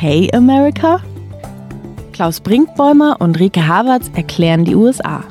okay, America? Klaus Brinkbäumer und Rike Havertz erklären die USA.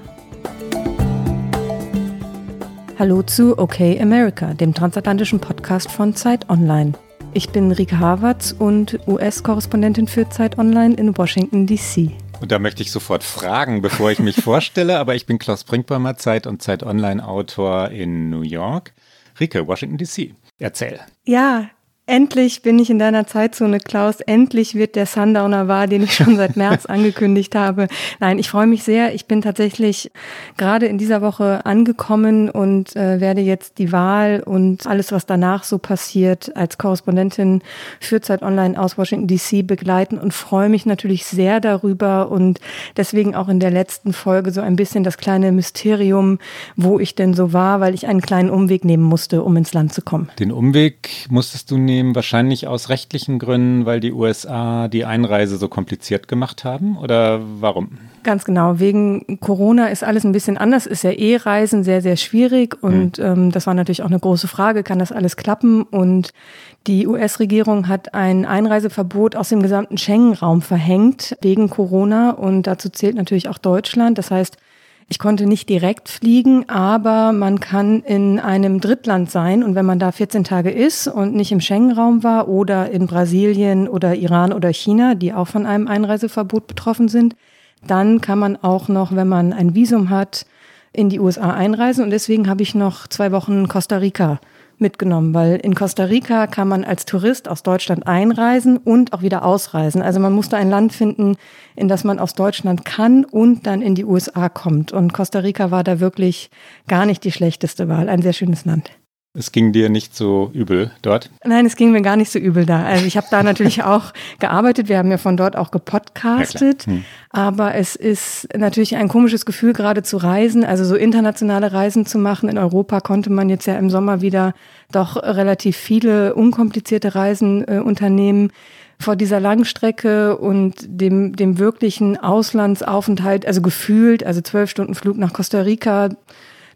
Hallo zu Okay America, dem transatlantischen Podcast von Zeit Online. Ich bin Rike Havertz und US-Korrespondentin für Zeit Online in Washington, D.C. Und da möchte ich sofort fragen, bevor ich mich vorstelle, aber ich bin Klaus Brinkbäumer, Zeit und Zeit Online-Autor in New York. Rike, Washington, D.C. Erzähl. Ja, Endlich bin ich in deiner Zeitzone, Klaus. Endlich wird der Sundowner wahr, den ich schon seit März angekündigt habe. Nein, ich freue mich sehr. Ich bin tatsächlich gerade in dieser Woche angekommen und äh, werde jetzt die Wahl und alles, was danach so passiert, als Korrespondentin für Zeit Online aus Washington DC begleiten und freue mich natürlich sehr darüber und deswegen auch in der letzten Folge so ein bisschen das kleine Mysterium, wo ich denn so war, weil ich einen kleinen Umweg nehmen musste, um ins Land zu kommen. Den Umweg musstest du nehmen nehmen, wahrscheinlich aus rechtlichen Gründen, weil die USA die Einreise so kompliziert gemacht haben? Oder warum? Ganz genau. Wegen Corona ist alles ein bisschen anders. Ist ja eh Reisen sehr, sehr schwierig. Und mhm. ähm, das war natürlich auch eine große Frage. Kann das alles klappen? Und die US-Regierung hat ein Einreiseverbot aus dem gesamten Schengen-Raum verhängt wegen Corona. Und dazu zählt natürlich auch Deutschland. Das heißt, ich konnte nicht direkt fliegen, aber man kann in einem Drittland sein. Und wenn man da 14 Tage ist und nicht im Schengen-Raum war oder in Brasilien oder Iran oder China, die auch von einem Einreiseverbot betroffen sind, dann kann man auch noch, wenn man ein Visum hat, in die USA einreisen. Und deswegen habe ich noch zwei Wochen Costa Rica mitgenommen, weil in Costa Rica kann man als Tourist aus Deutschland einreisen und auch wieder ausreisen. Also man musste ein Land finden, in das man aus Deutschland kann und dann in die USA kommt. Und Costa Rica war da wirklich gar nicht die schlechteste Wahl. Ein sehr schönes Land. Es ging dir nicht so übel dort? Nein, es ging mir gar nicht so übel da. Also ich habe da natürlich auch gearbeitet. Wir haben ja von dort auch gepodcastet. Hm. Aber es ist natürlich ein komisches Gefühl, gerade zu reisen, also so internationale Reisen zu machen. In Europa konnte man jetzt ja im Sommer wieder doch relativ viele unkomplizierte Reisen äh, unternehmen vor dieser Langstrecke und dem, dem wirklichen Auslandsaufenthalt, also gefühlt, also zwölf Stunden Flug nach Costa Rica,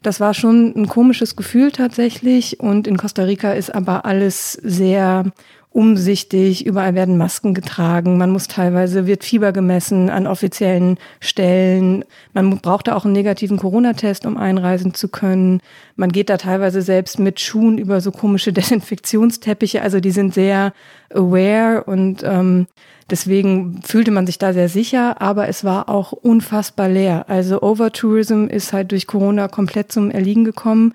das war schon ein komisches Gefühl tatsächlich. Und in Costa Rica ist aber alles sehr umsichtig, überall werden Masken getragen, man muss teilweise, wird Fieber gemessen an offiziellen Stellen, man braucht da auch einen negativen Corona-Test, um einreisen zu können. Man geht da teilweise selbst mit Schuhen über so komische Desinfektionsteppiche, also die sind sehr aware und ähm, Deswegen fühlte man sich da sehr sicher, aber es war auch unfassbar leer. Also Overtourism ist halt durch Corona komplett zum Erliegen gekommen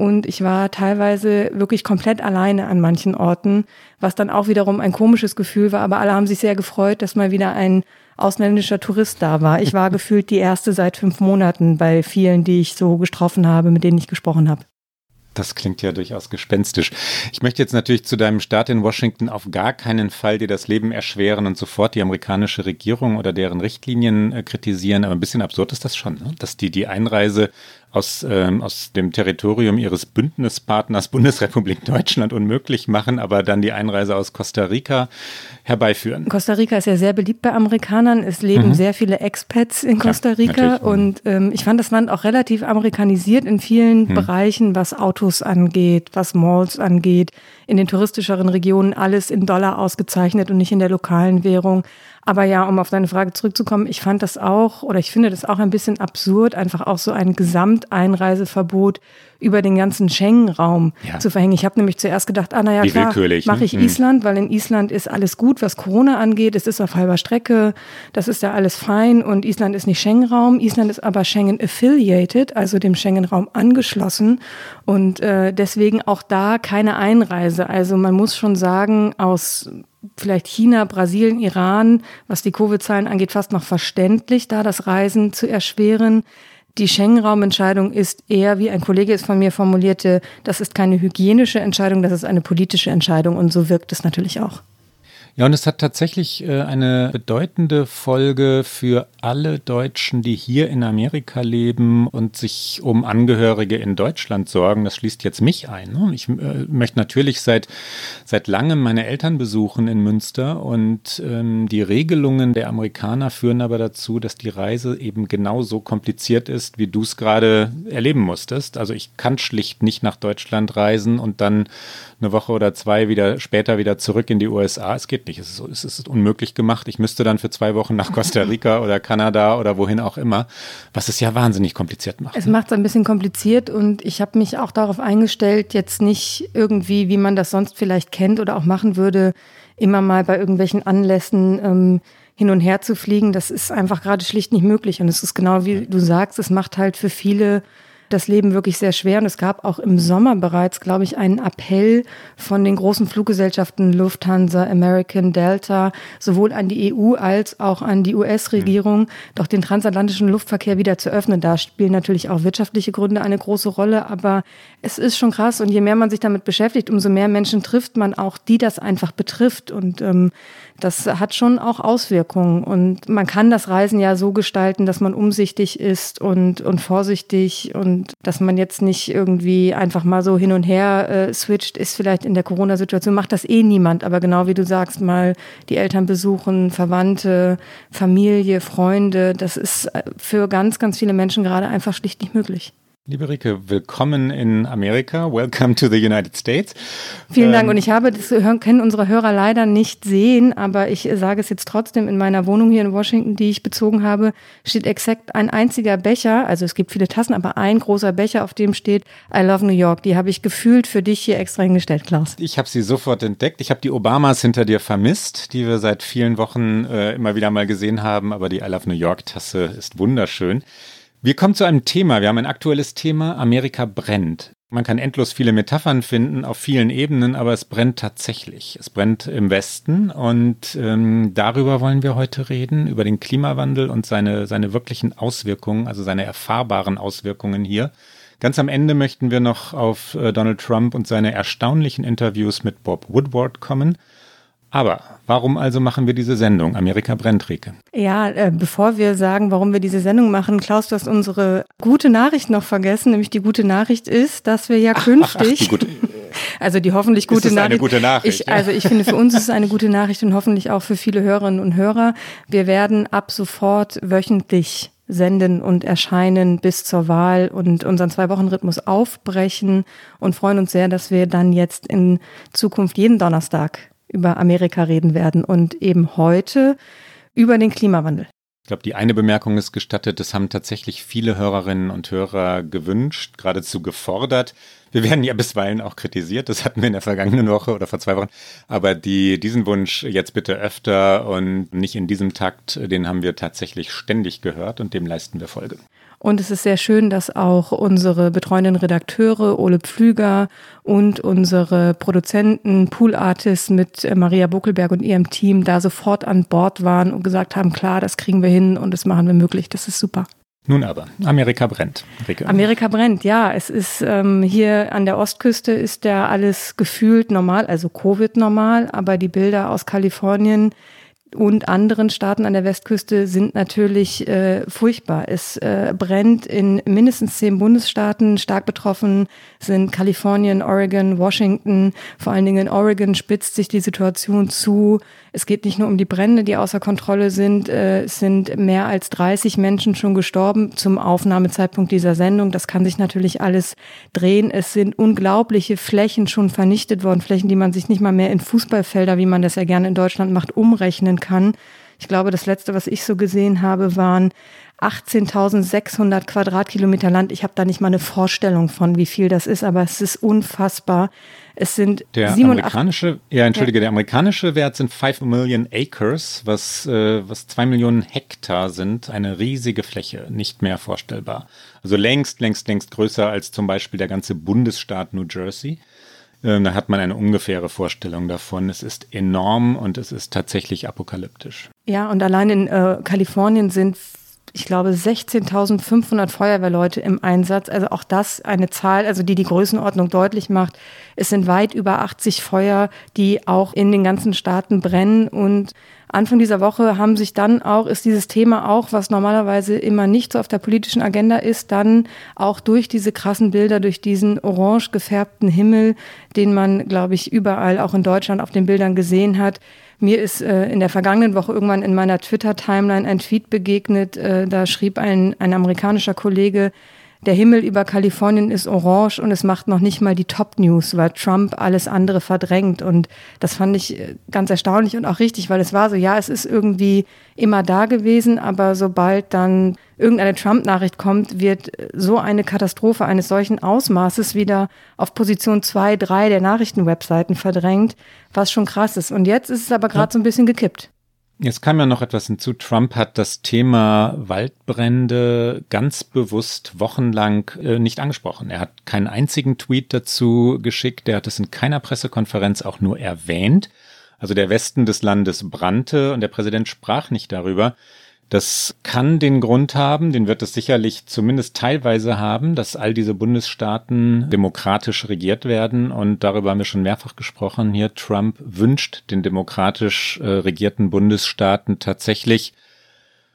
und ich war teilweise wirklich komplett alleine an manchen Orten, was dann auch wiederum ein komisches Gefühl war, aber alle haben sich sehr gefreut, dass mal wieder ein ausländischer Tourist da war. Ich war gefühlt die erste seit fünf Monaten bei vielen, die ich so getroffen habe, mit denen ich gesprochen habe. Das klingt ja durchaus gespenstisch. Ich möchte jetzt natürlich zu deinem Start in Washington auf gar keinen Fall dir das Leben erschweren und sofort die amerikanische Regierung oder deren Richtlinien äh, kritisieren, aber ein bisschen absurd ist das schon, ne? dass die die Einreise aus, ähm, aus dem Territorium ihres Bündnispartners Bundesrepublik Deutschland unmöglich machen, aber dann die Einreise aus Costa Rica herbeiführen. Costa Rica ist ja sehr beliebt bei Amerikanern. Es leben mhm. sehr viele Expats in Costa Rica ja, und ähm, ich fand das Land auch relativ amerikanisiert in vielen mhm. Bereichen, was Autos angeht, was Malls angeht, in den touristischeren Regionen alles in Dollar ausgezeichnet und nicht in der lokalen Währung. Aber ja, um auf deine Frage zurückzukommen, ich fand das auch oder ich finde das auch ein bisschen absurd, einfach auch so ein Gesamteinreiseverbot über den ganzen Schengen-Raum ja. zu verhängen. Ich habe nämlich zuerst gedacht, ah naja, klar, mache ich ne? Island, weil in Island ist alles gut, was Corona angeht. Es ist auf halber Strecke, das ist ja alles fein und Island ist nicht Schengen-Raum. Island ist aber Schengen-affiliated, also dem Schengen-Raum angeschlossen und äh, deswegen auch da keine Einreise. Also man muss schon sagen, aus vielleicht China, Brasilien, Iran, was die Covid-Zahlen angeht, fast noch verständlich, da das Reisen zu erschweren. Die Schengen-Raumentscheidung ist eher, wie ein Kollege es von mir formulierte, das ist keine hygienische Entscheidung, das ist eine politische Entscheidung und so wirkt es natürlich auch. Ja, und es hat tatsächlich äh, eine bedeutende Folge für alle Deutschen, die hier in Amerika leben und sich um Angehörige in Deutschland sorgen. Das schließt jetzt mich ein. Ne? Ich äh, möchte natürlich seit, seit langem meine Eltern besuchen in Münster und ähm, die Regelungen der Amerikaner führen aber dazu, dass die Reise eben genauso kompliziert ist, wie du es gerade erleben musstest. Also ich kann schlicht nicht nach Deutschland reisen und dann eine Woche oder zwei wieder später wieder zurück in die USA. Es geht unmöglich. Es ist, es ist unmöglich gemacht. Ich müsste dann für zwei Wochen nach Costa Rica oder Kanada oder wohin auch immer, was es ja wahnsinnig kompliziert macht. Es macht es ein bisschen kompliziert und ich habe mich auch darauf eingestellt, jetzt nicht irgendwie, wie man das sonst vielleicht kennt oder auch machen würde, immer mal bei irgendwelchen Anlässen ähm, hin und her zu fliegen. Das ist einfach gerade schlicht nicht möglich. Und es ist genau wie du sagst, es macht halt für viele das Leben wirklich sehr schwer. Und es gab auch im Sommer bereits, glaube ich, einen Appell von den großen Fluggesellschaften Lufthansa, American, Delta, sowohl an die EU als auch an die US-Regierung, mhm. doch den transatlantischen Luftverkehr wieder zu öffnen. Da spielen natürlich auch wirtschaftliche Gründe eine große Rolle, aber es ist schon krass. Und je mehr man sich damit beschäftigt, umso mehr Menschen trifft man auch, die das einfach betrifft. Und ähm, das hat schon auch Auswirkungen. Und man kann das Reisen ja so gestalten, dass man umsichtig ist und, und vorsichtig und dass man jetzt nicht irgendwie einfach mal so hin und her äh, switcht, ist vielleicht in der Corona-Situation, macht das eh niemand. Aber genau wie du sagst, mal die Eltern besuchen, Verwandte, Familie, Freunde, das ist äh, für ganz, ganz viele Menschen gerade einfach schlicht nicht möglich. Liebe Rike, willkommen in Amerika. Welcome to the United States. Vielen Dank. Ähm, und ich habe, das können unsere Hörer leider nicht sehen, aber ich sage es jetzt trotzdem, in meiner Wohnung hier in Washington, die ich bezogen habe, steht exakt ein einziger Becher. Also es gibt viele Tassen, aber ein großer Becher, auf dem steht I love New York. Die habe ich gefühlt für dich hier extra hingestellt, Klaus. Ich habe sie sofort entdeckt. Ich habe die Obamas hinter dir vermisst, die wir seit vielen Wochen äh, immer wieder mal gesehen haben. Aber die I love New York Tasse ist wunderschön. Wir kommen zu einem Thema. Wir haben ein aktuelles Thema. Amerika brennt. Man kann endlos viele Metaphern finden auf vielen Ebenen, aber es brennt tatsächlich. Es brennt im Westen und ähm, darüber wollen wir heute reden, über den Klimawandel und seine, seine wirklichen Auswirkungen, also seine erfahrbaren Auswirkungen hier. Ganz am Ende möchten wir noch auf äh, Donald Trump und seine erstaunlichen Interviews mit Bob Woodward kommen. Aber warum also machen wir diese Sendung? Amerika brennt, Rike. Ja, äh, bevor wir sagen, warum wir diese Sendung machen, Klaus, du hast unsere gute Nachricht noch vergessen. Nämlich die gute Nachricht ist, dass wir ja ach, künftig, ach, ach, die also die hoffentlich gute ist Nachricht. Eine gute Nachricht ich, ja. Also ich finde, für uns ist es eine gute Nachricht und hoffentlich auch für viele Hörerinnen und Hörer. Wir werden ab sofort wöchentlich senden und erscheinen bis zur Wahl und unseren Zwei-Wochen-Rhythmus aufbrechen und freuen uns sehr, dass wir dann jetzt in Zukunft jeden Donnerstag über Amerika reden werden und eben heute über den Klimawandel. Ich glaube, die eine Bemerkung ist gestattet, das haben tatsächlich viele Hörerinnen und Hörer gewünscht, geradezu gefordert. Wir werden ja bisweilen auch kritisiert, das hatten wir in der vergangenen Woche oder vor zwei Wochen. Aber die, diesen Wunsch jetzt bitte öfter und nicht in diesem Takt, den haben wir tatsächlich ständig gehört und dem leisten wir Folge. Und es ist sehr schön, dass auch unsere betreuenden Redakteure, Ole Pflüger und unsere Produzenten, Pool Artists mit Maria Buckelberg und ihrem Team da sofort an Bord waren und gesagt haben, klar, das kriegen wir hin und das machen wir möglich. Das ist super. Nun aber, Amerika brennt. Rike. Amerika brennt, ja. Es ist ähm, hier an der Ostküste ist ja alles gefühlt normal, also Covid normal, aber die Bilder aus Kalifornien und anderen Staaten an der Westküste sind natürlich äh, furchtbar. Es äh, brennt in mindestens zehn Bundesstaaten. Stark betroffen sind Kalifornien, Oregon, Washington. Vor allen Dingen in Oregon spitzt sich die Situation zu. Es geht nicht nur um die Brände, die außer Kontrolle sind. Äh, es sind mehr als 30 Menschen schon gestorben zum Aufnahmezeitpunkt dieser Sendung. Das kann sich natürlich alles drehen. Es sind unglaubliche Flächen schon vernichtet worden. Flächen, die man sich nicht mal mehr in Fußballfelder, wie man das ja gerne in Deutschland macht, umrechnen kann. Ich glaube, das letzte, was ich so gesehen habe, waren 18.600 Quadratkilometer Land. Ich habe da nicht mal eine Vorstellung von, wie viel das ist, aber es ist unfassbar. Es sind der 87, amerikanische, ja entschuldige, ja. der amerikanische Wert sind 5 Million Acres, was äh, was zwei Millionen Hektar sind, eine riesige Fläche, nicht mehr vorstellbar. Also längst, längst, längst größer als zum Beispiel der ganze Bundesstaat New Jersey. Ähm, da hat man eine ungefähre Vorstellung davon. Es ist enorm und es ist tatsächlich apokalyptisch. Ja, und allein in äh, Kalifornien sind ich glaube, 16.500 Feuerwehrleute im Einsatz. Also auch das eine Zahl, also die die Größenordnung deutlich macht. Es sind weit über 80 Feuer, die auch in den ganzen Staaten brennen. Und Anfang dieser Woche haben sich dann auch, ist dieses Thema auch, was normalerweise immer nicht so auf der politischen Agenda ist, dann auch durch diese krassen Bilder, durch diesen orange gefärbten Himmel, den man, glaube ich, überall auch in Deutschland auf den Bildern gesehen hat, mir ist äh, in der vergangenen Woche irgendwann in meiner Twitter-Timeline ein Tweet begegnet. Äh, da schrieb ein, ein amerikanischer Kollege, der Himmel über Kalifornien ist orange und es macht noch nicht mal die Top-News, weil Trump alles andere verdrängt. Und das fand ich äh, ganz erstaunlich und auch richtig, weil es war so, ja, es ist irgendwie immer da gewesen, aber sobald dann irgendeine Trump-Nachricht kommt, wird so eine Katastrophe eines solchen Ausmaßes wieder auf Position zwei, drei der Nachrichtenwebseiten verdrängt, was schon krass ist. Und jetzt ist es aber gerade ja. so ein bisschen gekippt. Jetzt kam ja noch etwas hinzu. Trump hat das Thema Waldbrände ganz bewusst wochenlang äh, nicht angesprochen. Er hat keinen einzigen Tweet dazu geschickt. Er hat es in keiner Pressekonferenz auch nur erwähnt. Also der Westen des Landes brannte und der Präsident sprach nicht darüber. Das kann den Grund haben, den wird es sicherlich zumindest teilweise haben, dass all diese Bundesstaaten demokratisch regiert werden. Und darüber haben wir schon mehrfach gesprochen hier. Trump wünscht den demokratisch äh, regierten Bundesstaaten tatsächlich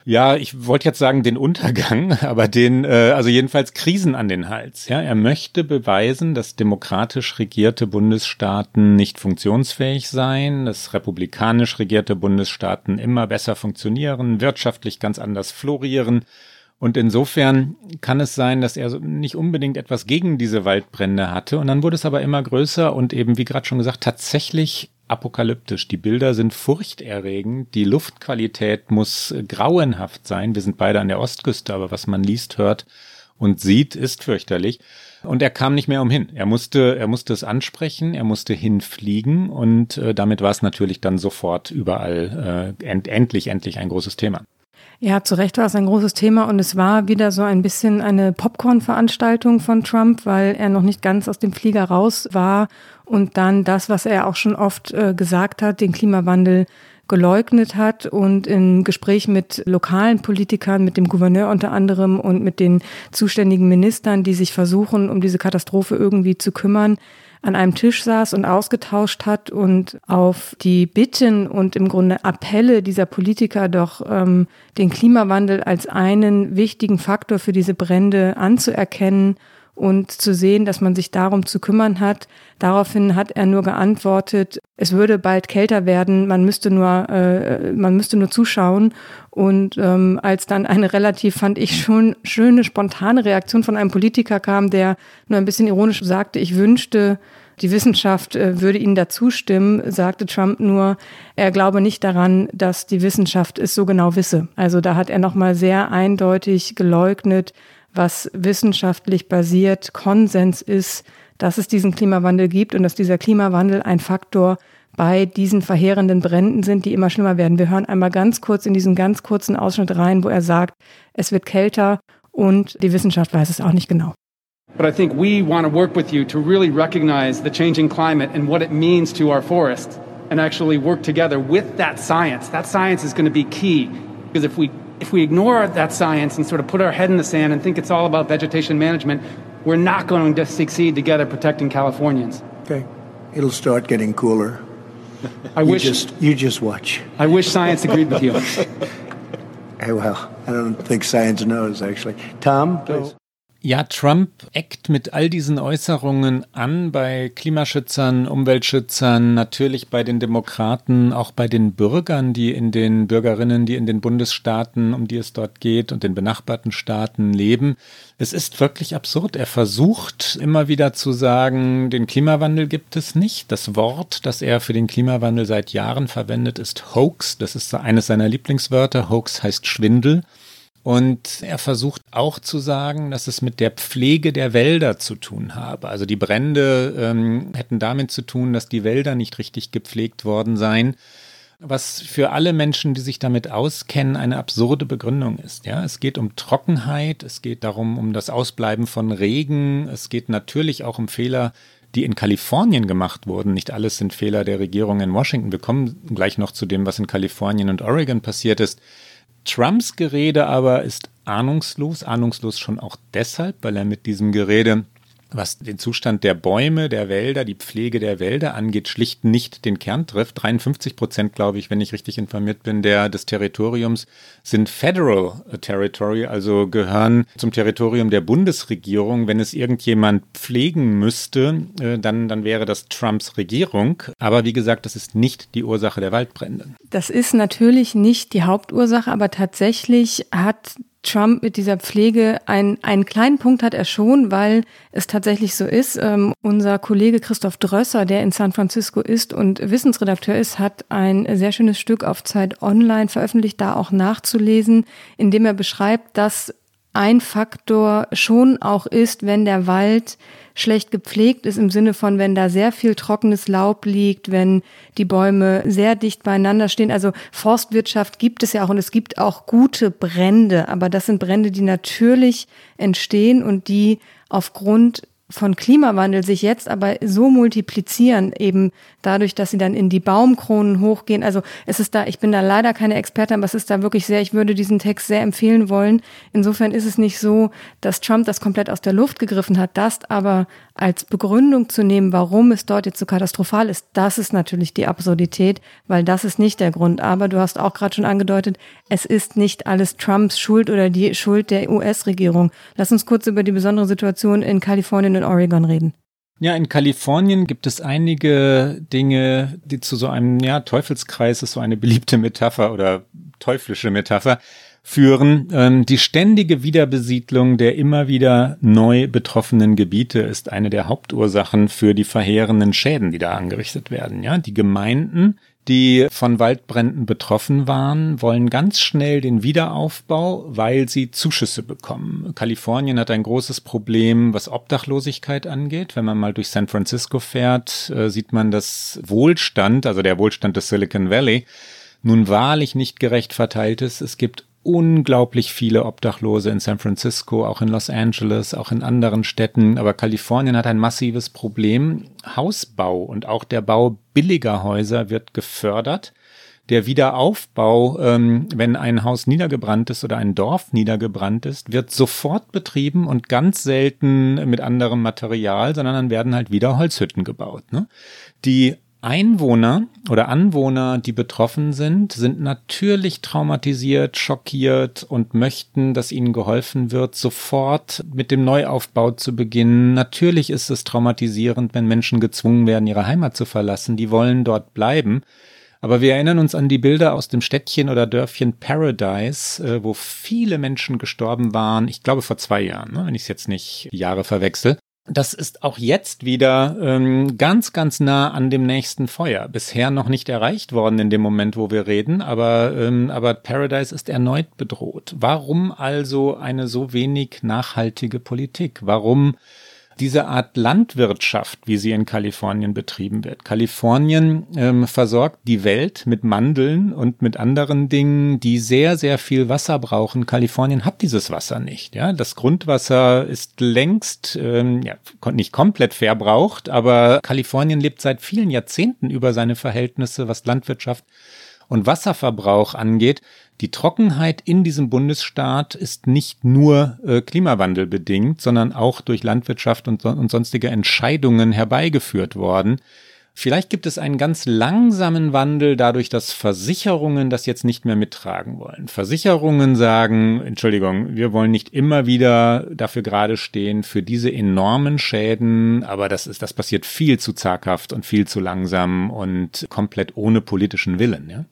ja, ich wollte jetzt sagen den Untergang, aber den, äh, also jedenfalls Krisen an den Hals. Ja, er möchte beweisen, dass demokratisch regierte Bundesstaaten nicht funktionsfähig seien, dass republikanisch regierte Bundesstaaten immer besser funktionieren, wirtschaftlich ganz anders florieren. Und insofern kann es sein, dass er nicht unbedingt etwas gegen diese Waldbrände hatte. Und dann wurde es aber immer größer und eben, wie gerade schon gesagt, tatsächlich apokalyptisch. Die Bilder sind furchterregend. Die Luftqualität muss grauenhaft sein. Wir sind beide an der Ostküste, aber was man liest, hört und sieht, ist fürchterlich. Und er kam nicht mehr umhin. Er musste, er musste es ansprechen, er musste hinfliegen und äh, damit war es natürlich dann sofort überall äh, end, endlich, endlich ein großes Thema. Ja, zu Recht war es ein großes Thema und es war wieder so ein bisschen eine Popcorn-Veranstaltung von Trump, weil er noch nicht ganz aus dem Flieger raus war und dann das, was er auch schon oft äh, gesagt hat, den Klimawandel geleugnet hat und in Gespräch mit lokalen Politikern, mit dem Gouverneur unter anderem und mit den zuständigen Ministern, die sich versuchen, um diese Katastrophe irgendwie zu kümmern, an einem Tisch saß und ausgetauscht hat und auf die Bitten und im Grunde Appelle dieser Politiker doch ähm, den Klimawandel als einen wichtigen Faktor für diese Brände anzuerkennen und zu sehen, dass man sich darum zu kümmern hat. Daraufhin hat er nur geantwortet, es würde bald kälter werden, man müsste nur, äh, man müsste nur zuschauen. Und ähm, als dann eine relativ, fand ich schon schöne, spontane Reaktion von einem Politiker kam, der nur ein bisschen ironisch sagte, ich wünschte, die Wissenschaft äh, würde ihnen dazu stimmen, sagte Trump nur, er glaube nicht daran, dass die Wissenschaft es so genau wisse. Also da hat er nochmal sehr eindeutig geleugnet, was wissenschaftlich basiert Konsens ist, dass es diesen Klimawandel gibt und dass dieser Klimawandel ein Faktor bei diesen verheerenden Bränden sind, die immer schlimmer werden. Wir hören einmal ganz kurz in diesen ganz kurzen Ausschnitt rein, wo er sagt, es wird kälter und die Wissenschaft weiß es auch nicht genau. But I think we want to work with you to really recognize the changing climate and what it means to our forests and actually work together with that science. That science is going to be key because if we if we ignore that science and sort of put our head in the sand and think it's all about vegetation management, we're not going to succeed together protecting Californians. Okay. It'll start getting cooler. I you wish just you just watch. I wish science agreed with you. hey, well, I don't think science knows actually. Tom, please. Ja, Trump eckt mit all diesen Äußerungen an bei Klimaschützern, Umweltschützern, natürlich bei den Demokraten, auch bei den Bürgern, die in den Bürgerinnen, die in den Bundesstaaten, um die es dort geht und den benachbarten Staaten leben. Es ist wirklich absurd. Er versucht immer wieder zu sagen, den Klimawandel gibt es nicht. Das Wort, das er für den Klimawandel seit Jahren verwendet, ist Hoax. Das ist eines seiner Lieblingswörter. Hoax heißt Schwindel. Und er versucht auch zu sagen, dass es mit der Pflege der Wälder zu tun habe. Also die Brände ähm, hätten damit zu tun, dass die Wälder nicht richtig gepflegt worden seien. Was für alle Menschen, die sich damit auskennen, eine absurde Begründung ist. Ja, es geht um Trockenheit, es geht darum, um das Ausbleiben von Regen, es geht natürlich auch um Fehler, die in Kalifornien gemacht wurden. Nicht alles sind Fehler der Regierung in Washington. Wir kommen gleich noch zu dem, was in Kalifornien und Oregon passiert ist. Trumps Gerede aber ist ahnungslos, ahnungslos schon auch deshalb, weil er mit diesem Gerede was den Zustand der Bäume, der Wälder, die Pflege der Wälder angeht, schlicht nicht den Kern trifft. 53 Prozent, glaube ich, wenn ich richtig informiert bin, der des Territoriums sind Federal Territory, also gehören zum Territorium der Bundesregierung. Wenn es irgendjemand pflegen müsste, äh, dann, dann wäre das Trumps Regierung. Aber wie gesagt, das ist nicht die Ursache der Waldbrände. Das ist natürlich nicht die Hauptursache, aber tatsächlich hat Trump mit dieser Pflege ein, einen kleinen Punkt hat er schon, weil es tatsächlich so ist. Ähm, unser Kollege Christoph Drösser, der in San Francisco ist und Wissensredakteur ist, hat ein sehr schönes Stück auf Zeit Online veröffentlicht, da auch nachzulesen, in dem er beschreibt, dass ein Faktor schon auch ist, wenn der Wald schlecht gepflegt ist im Sinne von, wenn da sehr viel trockenes Laub liegt, wenn die Bäume sehr dicht beieinander stehen. Also Forstwirtschaft gibt es ja auch und es gibt auch gute Brände, aber das sind Brände, die natürlich entstehen und die aufgrund von Klimawandel sich jetzt aber so multiplizieren, eben dadurch, dass sie dann in die Baumkronen hochgehen. Also es ist da, ich bin da leider keine Expertin, aber es ist da wirklich sehr, ich würde diesen Text sehr empfehlen wollen. Insofern ist es nicht so, dass Trump das komplett aus der Luft gegriffen hat, das aber als Begründung zu nehmen, warum es dort jetzt so katastrophal ist, das ist natürlich die Absurdität, weil das ist nicht der Grund. Aber du hast auch gerade schon angedeutet, es ist nicht alles Trumps Schuld oder die Schuld der US-Regierung. Lass uns kurz über die besondere Situation in Kalifornien und Oregon reden. Ja, in Kalifornien gibt es einige Dinge, die zu so einem ja, Teufelskreis ist so eine beliebte Metapher oder teuflische Metapher führen. Ähm, die ständige Wiederbesiedlung der immer wieder neu betroffenen Gebiete ist eine der Hauptursachen für die verheerenden Schäden, die da angerichtet werden. Ja, die Gemeinden, die von Waldbränden betroffen waren, wollen ganz schnell den Wiederaufbau, weil sie Zuschüsse bekommen. Kalifornien hat ein großes Problem, was Obdachlosigkeit angeht. Wenn man mal durch San Francisco fährt, äh, sieht man, dass Wohlstand, also der Wohlstand des Silicon Valley, nun wahrlich nicht gerecht verteilt ist. Es gibt unglaublich viele Obdachlose in San Francisco, auch in Los Angeles, auch in anderen Städten. Aber Kalifornien hat ein massives Problem. Hausbau und auch der Bau billiger Häuser wird gefördert. Der Wiederaufbau, ähm, wenn ein Haus niedergebrannt ist oder ein Dorf niedergebrannt ist, wird sofort betrieben und ganz selten mit anderem Material, sondern dann werden halt wieder Holzhütten gebaut. Ne? Die Einwohner oder Anwohner, die betroffen sind, sind natürlich traumatisiert, schockiert und möchten, dass ihnen geholfen wird, sofort mit dem Neuaufbau zu beginnen. Natürlich ist es traumatisierend, wenn Menschen gezwungen werden, ihre Heimat zu verlassen. Die wollen dort bleiben. Aber wir erinnern uns an die Bilder aus dem Städtchen oder Dörfchen Paradise, äh, wo viele Menschen gestorben waren. Ich glaube vor zwei Jahren, ne, wenn ich es jetzt nicht Jahre verwechsel. Das ist auch jetzt wieder ähm, ganz, ganz nah an dem nächsten Feuer. Bisher noch nicht erreicht worden in dem Moment, wo wir reden, aber, ähm, aber Paradise ist erneut bedroht. Warum also eine so wenig nachhaltige Politik? Warum diese Art Landwirtschaft, wie sie in Kalifornien betrieben wird. Kalifornien ähm, versorgt die Welt mit Mandeln und mit anderen Dingen, die sehr, sehr viel Wasser brauchen. Kalifornien hat dieses Wasser nicht. Ja, das Grundwasser ist längst ähm, ja, nicht komplett verbraucht, aber Kalifornien lebt seit vielen Jahrzehnten über seine Verhältnisse, was Landwirtschaft und Wasserverbrauch angeht. Die Trockenheit in diesem Bundesstaat ist nicht nur äh, Klimawandel bedingt, sondern auch durch Landwirtschaft und, und sonstige Entscheidungen herbeigeführt worden. Vielleicht gibt es einen ganz langsamen Wandel dadurch, dass Versicherungen das jetzt nicht mehr mittragen wollen. Versicherungen sagen, Entschuldigung, wir wollen nicht immer wieder dafür gerade stehen für diese enormen Schäden, aber das ist, das passiert viel zu zaghaft und viel zu langsam und komplett ohne politischen Willen, ja.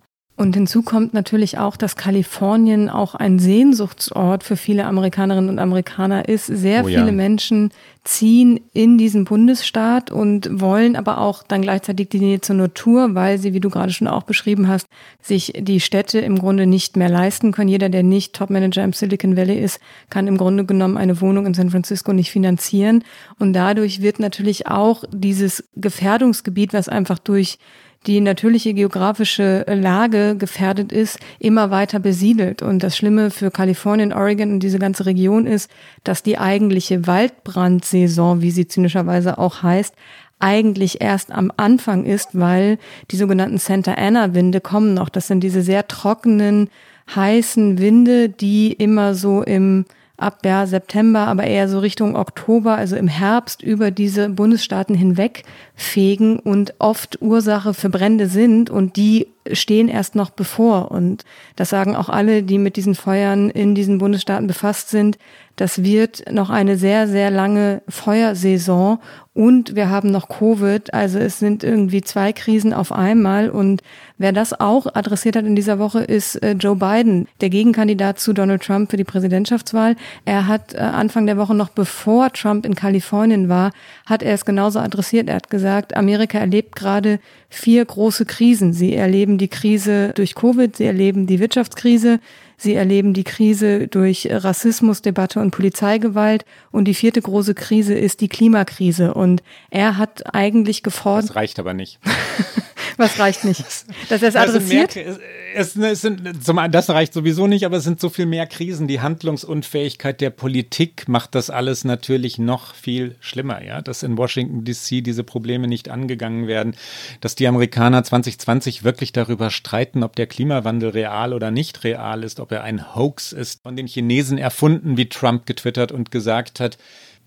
Und hinzu kommt natürlich auch, dass Kalifornien auch ein Sehnsuchtsort für viele Amerikanerinnen und Amerikaner ist. Sehr oh ja. viele Menschen ziehen in diesen Bundesstaat und wollen aber auch dann gleichzeitig die Nähe zur Natur, weil sie, wie du gerade schon auch beschrieben hast, sich die Städte im Grunde nicht mehr leisten können. Jeder, der nicht Topmanager im Silicon Valley ist, kann im Grunde genommen eine Wohnung in San Francisco nicht finanzieren. Und dadurch wird natürlich auch dieses Gefährdungsgebiet, was einfach durch die natürliche geografische Lage gefährdet ist, immer weiter besiedelt. Und das Schlimme für Kalifornien, Oregon und diese ganze Region ist, dass die eigentliche Waldbrandsaison, wie sie zynischerweise auch heißt, eigentlich erst am Anfang ist, weil die sogenannten Santa Ana Winde kommen noch. Das sind diese sehr trockenen, heißen Winde, die immer so im ab ja, September, aber eher so Richtung Oktober, also im Herbst über diese Bundesstaaten hinweg fegen und oft Ursache für Brände sind und die stehen erst noch bevor. Und das sagen auch alle, die mit diesen Feuern in diesen Bundesstaaten befasst sind, das wird noch eine sehr, sehr lange Feuersaison und wir haben noch Covid. Also es sind irgendwie zwei Krisen auf einmal. Und wer das auch adressiert hat in dieser Woche, ist äh, Joe Biden, der Gegenkandidat zu Donald Trump für die Präsidentschaftswahl. Er hat äh, Anfang der Woche noch bevor Trump in Kalifornien war, hat er es genauso adressiert. Er hat gesagt, Amerika erlebt gerade vier große Krisen. Sie erleben die Krise durch Covid, sie erleben die Wirtschaftskrise, Sie erleben die Krise durch Rassismusdebatte und Polizeigewalt. Und die vierte große Krise ist die Klimakrise. Und er hat eigentlich gefordert. Das reicht aber nicht. Was reicht nicht? Dass er es adressiert? Mehr, es, es, sind, zum, das reicht sowieso nicht, aber es sind so viel mehr Krisen. Die Handlungsunfähigkeit der Politik macht das alles natürlich noch viel schlimmer, ja. Dass in Washington DC diese Probleme nicht angegangen werden, dass die Amerikaner 2020 wirklich darüber streiten, ob der Klimawandel real oder nicht real ist, ob er ein Hoax ist, von den Chinesen erfunden, wie Trump getwittert und gesagt hat.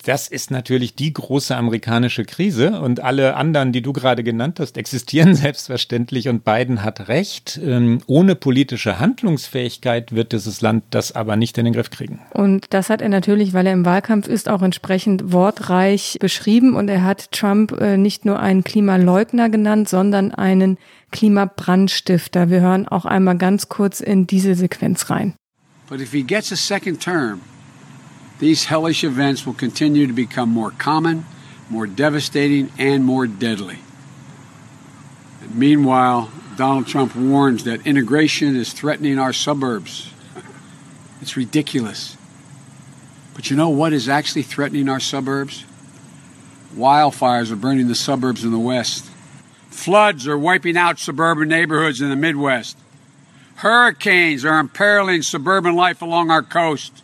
Das ist natürlich die große amerikanische Krise und alle anderen, die du gerade genannt hast, existieren selbstverständlich und Biden hat recht. Ähm, ohne politische Handlungsfähigkeit wird dieses Land das aber nicht in den Griff kriegen. Und das hat er natürlich, weil er im Wahlkampf ist, auch entsprechend wortreich beschrieben und er hat Trump äh, nicht nur einen Klimaleugner genannt, sondern einen Klimabrandstifter. Wir hören auch einmal ganz kurz in diese Sequenz rein. But if he gets a second term, these hellish events will continue to become more common, more devastating, and more deadly. And meanwhile, Donald Trump warns that integration is threatening our suburbs. It's ridiculous. But you know what is actually threatening our suburbs? Wildfires are burning the suburbs in the west. Floods are wiping out suburban neighborhoods in the Midwest. Hurricanes are imperiling suburban life along our coast.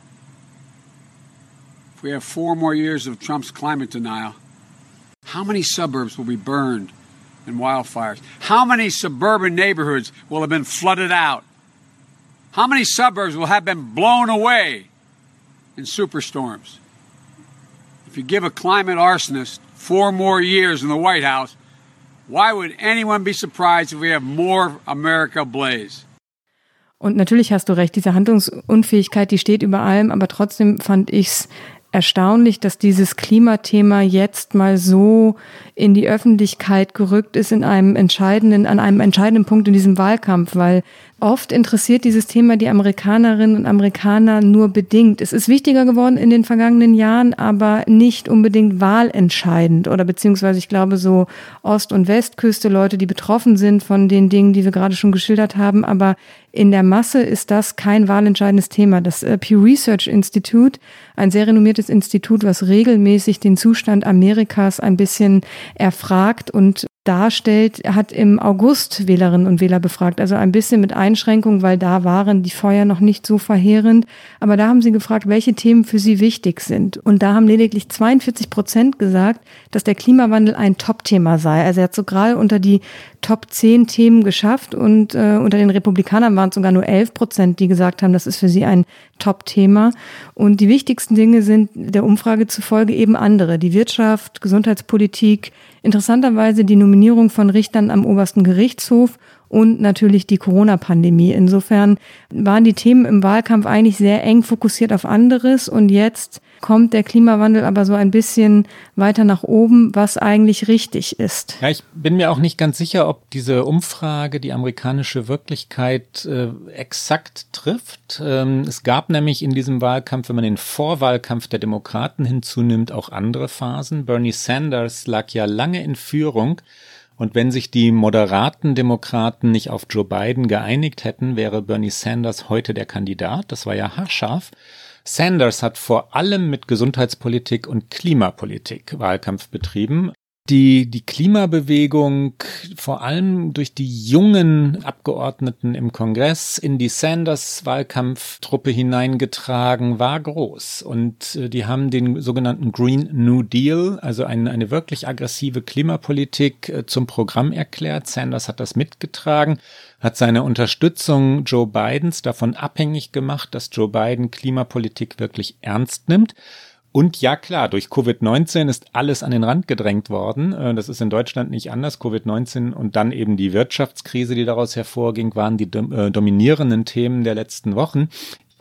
We have four more years of Trump's climate denial, how many suburbs will be burned in wildfires? How many suburban neighborhoods will have been flooded out? How many suburbs will have been blown away in superstorms? If you give a climate arsonist four more years in the White House, why would anyone be surprised if we have more America blaze? Und natürlich hast du recht, diese Handlungsunfähigkeit, die steht über allem, aber trotzdem fand ich's erstaunlich, dass dieses Klimathema jetzt mal so in die Öffentlichkeit gerückt ist in einem entscheidenden, an einem entscheidenden Punkt in diesem Wahlkampf, weil oft interessiert dieses Thema die Amerikanerinnen und Amerikaner nur bedingt. Es ist wichtiger geworden in den vergangenen Jahren, aber nicht unbedingt wahlentscheidend oder beziehungsweise ich glaube so Ost- und Westküste, Leute, die betroffen sind von den Dingen, die wir gerade schon geschildert haben, aber in der Masse ist das kein wahlentscheidendes Thema. Das äh, Pew Research Institute, ein sehr renommiertes Institut, was regelmäßig den Zustand Amerikas ein bisschen erfragt und darstellt, hat im August Wählerinnen und Wähler befragt. Also ein bisschen mit Einschränkungen, weil da waren die Feuer noch nicht so verheerend. Aber da haben sie gefragt, welche Themen für sie wichtig sind. Und da haben lediglich 42 Prozent gesagt, dass der Klimawandel ein Top-Thema sei. Also er hat so gerade unter die Top 10 Themen geschafft und äh, unter den Republikanern waren es sogar nur 11 Prozent, die gesagt haben, das ist für sie ein Top-Thema. Und die wichtigsten Dinge sind der Umfrage zufolge eben andere. Die Wirtschaft, Gesundheitspolitik, interessanterweise die Nominierung von Richtern am obersten Gerichtshof und natürlich die Corona-Pandemie. Insofern waren die Themen im Wahlkampf eigentlich sehr eng fokussiert auf anderes und jetzt kommt der Klimawandel aber so ein bisschen weiter nach oben, was eigentlich richtig ist. Ja, ich bin mir auch nicht ganz sicher, ob diese Umfrage die amerikanische Wirklichkeit äh, exakt trifft. Ähm, es gab nämlich in diesem Wahlkampf, wenn man den Vorwahlkampf der Demokraten hinzunimmt, auch andere Phasen. Bernie Sanders lag ja lange in Führung. Und wenn sich die moderaten Demokraten nicht auf Joe Biden geeinigt hätten, wäre Bernie Sanders heute der Kandidat. Das war ja haarscharf. Sanders hat vor allem mit Gesundheitspolitik und Klimapolitik Wahlkampf betrieben. Die, die Klimabewegung, vor allem durch die jungen Abgeordneten im Kongress, in die Sanders-Wahlkampftruppe hineingetragen, war groß. Und äh, die haben den sogenannten Green New Deal, also eine, eine wirklich aggressive Klimapolitik, äh, zum Programm erklärt. Sanders hat das mitgetragen hat seine Unterstützung Joe Bidens davon abhängig gemacht, dass Joe Biden Klimapolitik wirklich ernst nimmt. Und ja klar, durch Covid-19 ist alles an den Rand gedrängt worden. Äh, das ist in Deutschland nicht anders. Covid-19 und dann eben die Wirtschaftskrise, die daraus hervorging, waren die äh, dominierenden Themen der letzten Wochen.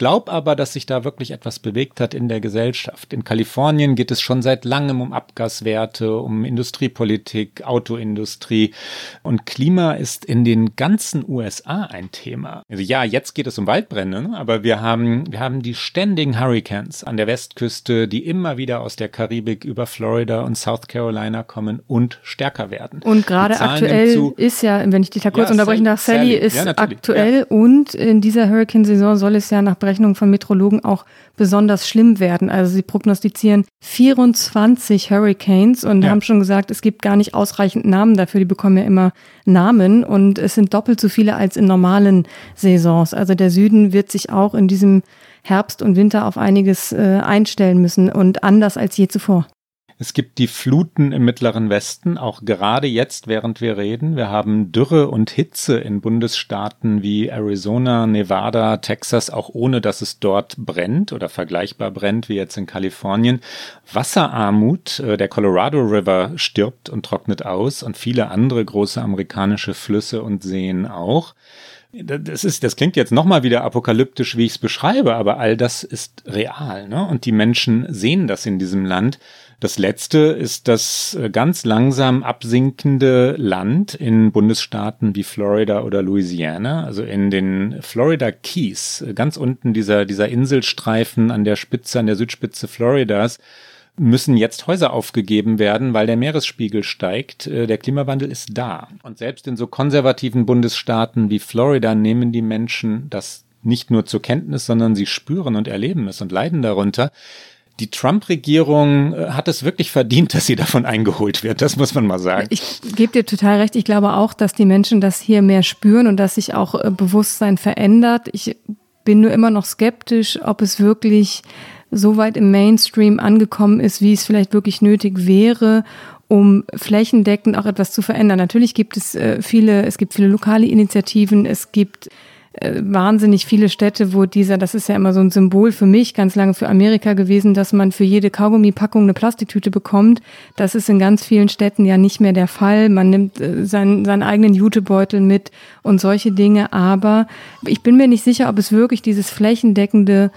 Glaube aber, dass sich da wirklich etwas bewegt hat in der Gesellschaft. In Kalifornien geht es schon seit langem um Abgaswerte, um Industriepolitik, Autoindustrie und Klima ist in den ganzen USA ein Thema. Also ja, jetzt geht es um Waldbrände, ne? aber wir haben, wir haben die ständigen Hurricanes an der Westküste, die immer wieder aus der Karibik über Florida und South Carolina kommen und stärker werden. Und gerade aktuell ist ja, wenn ich dich da kurz ja, unterbrechen darf, Sally, Sally ist ja, aktuell ja. und in dieser Hurricane-Saison soll es ja nach Berechnungen von Metrologen auch besonders schlimm werden. Also sie prognostizieren 24 Hurricanes und haben schon gesagt, es gibt gar nicht ausreichend Namen dafür. Die bekommen ja immer Namen und es sind doppelt so viele als in normalen Saisons. Also der Süden wird sich auch in diesem Herbst und Winter auf einiges äh, einstellen müssen und anders als je zuvor. Es gibt die Fluten im Mittleren Westen, auch gerade jetzt, während wir reden. Wir haben Dürre und Hitze in Bundesstaaten wie Arizona, Nevada, Texas, auch ohne dass es dort brennt oder vergleichbar brennt wie jetzt in Kalifornien. Wasserarmut, äh, der Colorado River stirbt und trocknet aus und viele andere große amerikanische Flüsse und Seen auch. Das ist, das klingt jetzt nochmal wieder apokalyptisch, wie ich es beschreibe, aber all das ist real, ne? Und die Menschen sehen das in diesem Land. Das letzte ist das äh, ganz langsam absinkende Land in Bundesstaaten wie Florida oder Louisiana, also in den Florida Keys, äh, ganz unten dieser, dieser Inselstreifen an der Spitze, an der Südspitze Floridas, müssen jetzt Häuser aufgegeben werden, weil der Meeresspiegel steigt. Äh, der Klimawandel ist da. Und selbst in so konservativen Bundesstaaten wie Florida nehmen die Menschen das nicht nur zur Kenntnis, sondern sie spüren und erleben es und leiden darunter die Trump-Regierung äh, hat es wirklich verdient, dass sie davon eingeholt wird. Das muss man mal sagen. Ich gebe dir total recht. Ich glaube auch, dass die Menschen das hier mehr spüren und dass sich auch äh, Bewusstsein verändert. Ich bin nur immer noch skeptisch, ob es wirklich so weit im Mainstream angekommen ist, wie es vielleicht wirklich nötig wäre um flächendeckend auch etwas zu verändern. Natürlich gibt es äh, viele, es gibt viele lokale Initiativen, es gibt äh, wahnsinnig viele Städte, wo dieser, das ist ja immer so ein Symbol für mich, ganz lange für Amerika gewesen, dass man für jede Kaugummipackung eine Plastiktüte bekommt. Das ist in ganz vielen Städten ja nicht mehr der Fall. Man nimmt äh, seinen, seinen eigenen Jutebeutel mit und solche Dinge. Aber ich bin mir nicht sicher, ob es wirklich dieses flächendeckende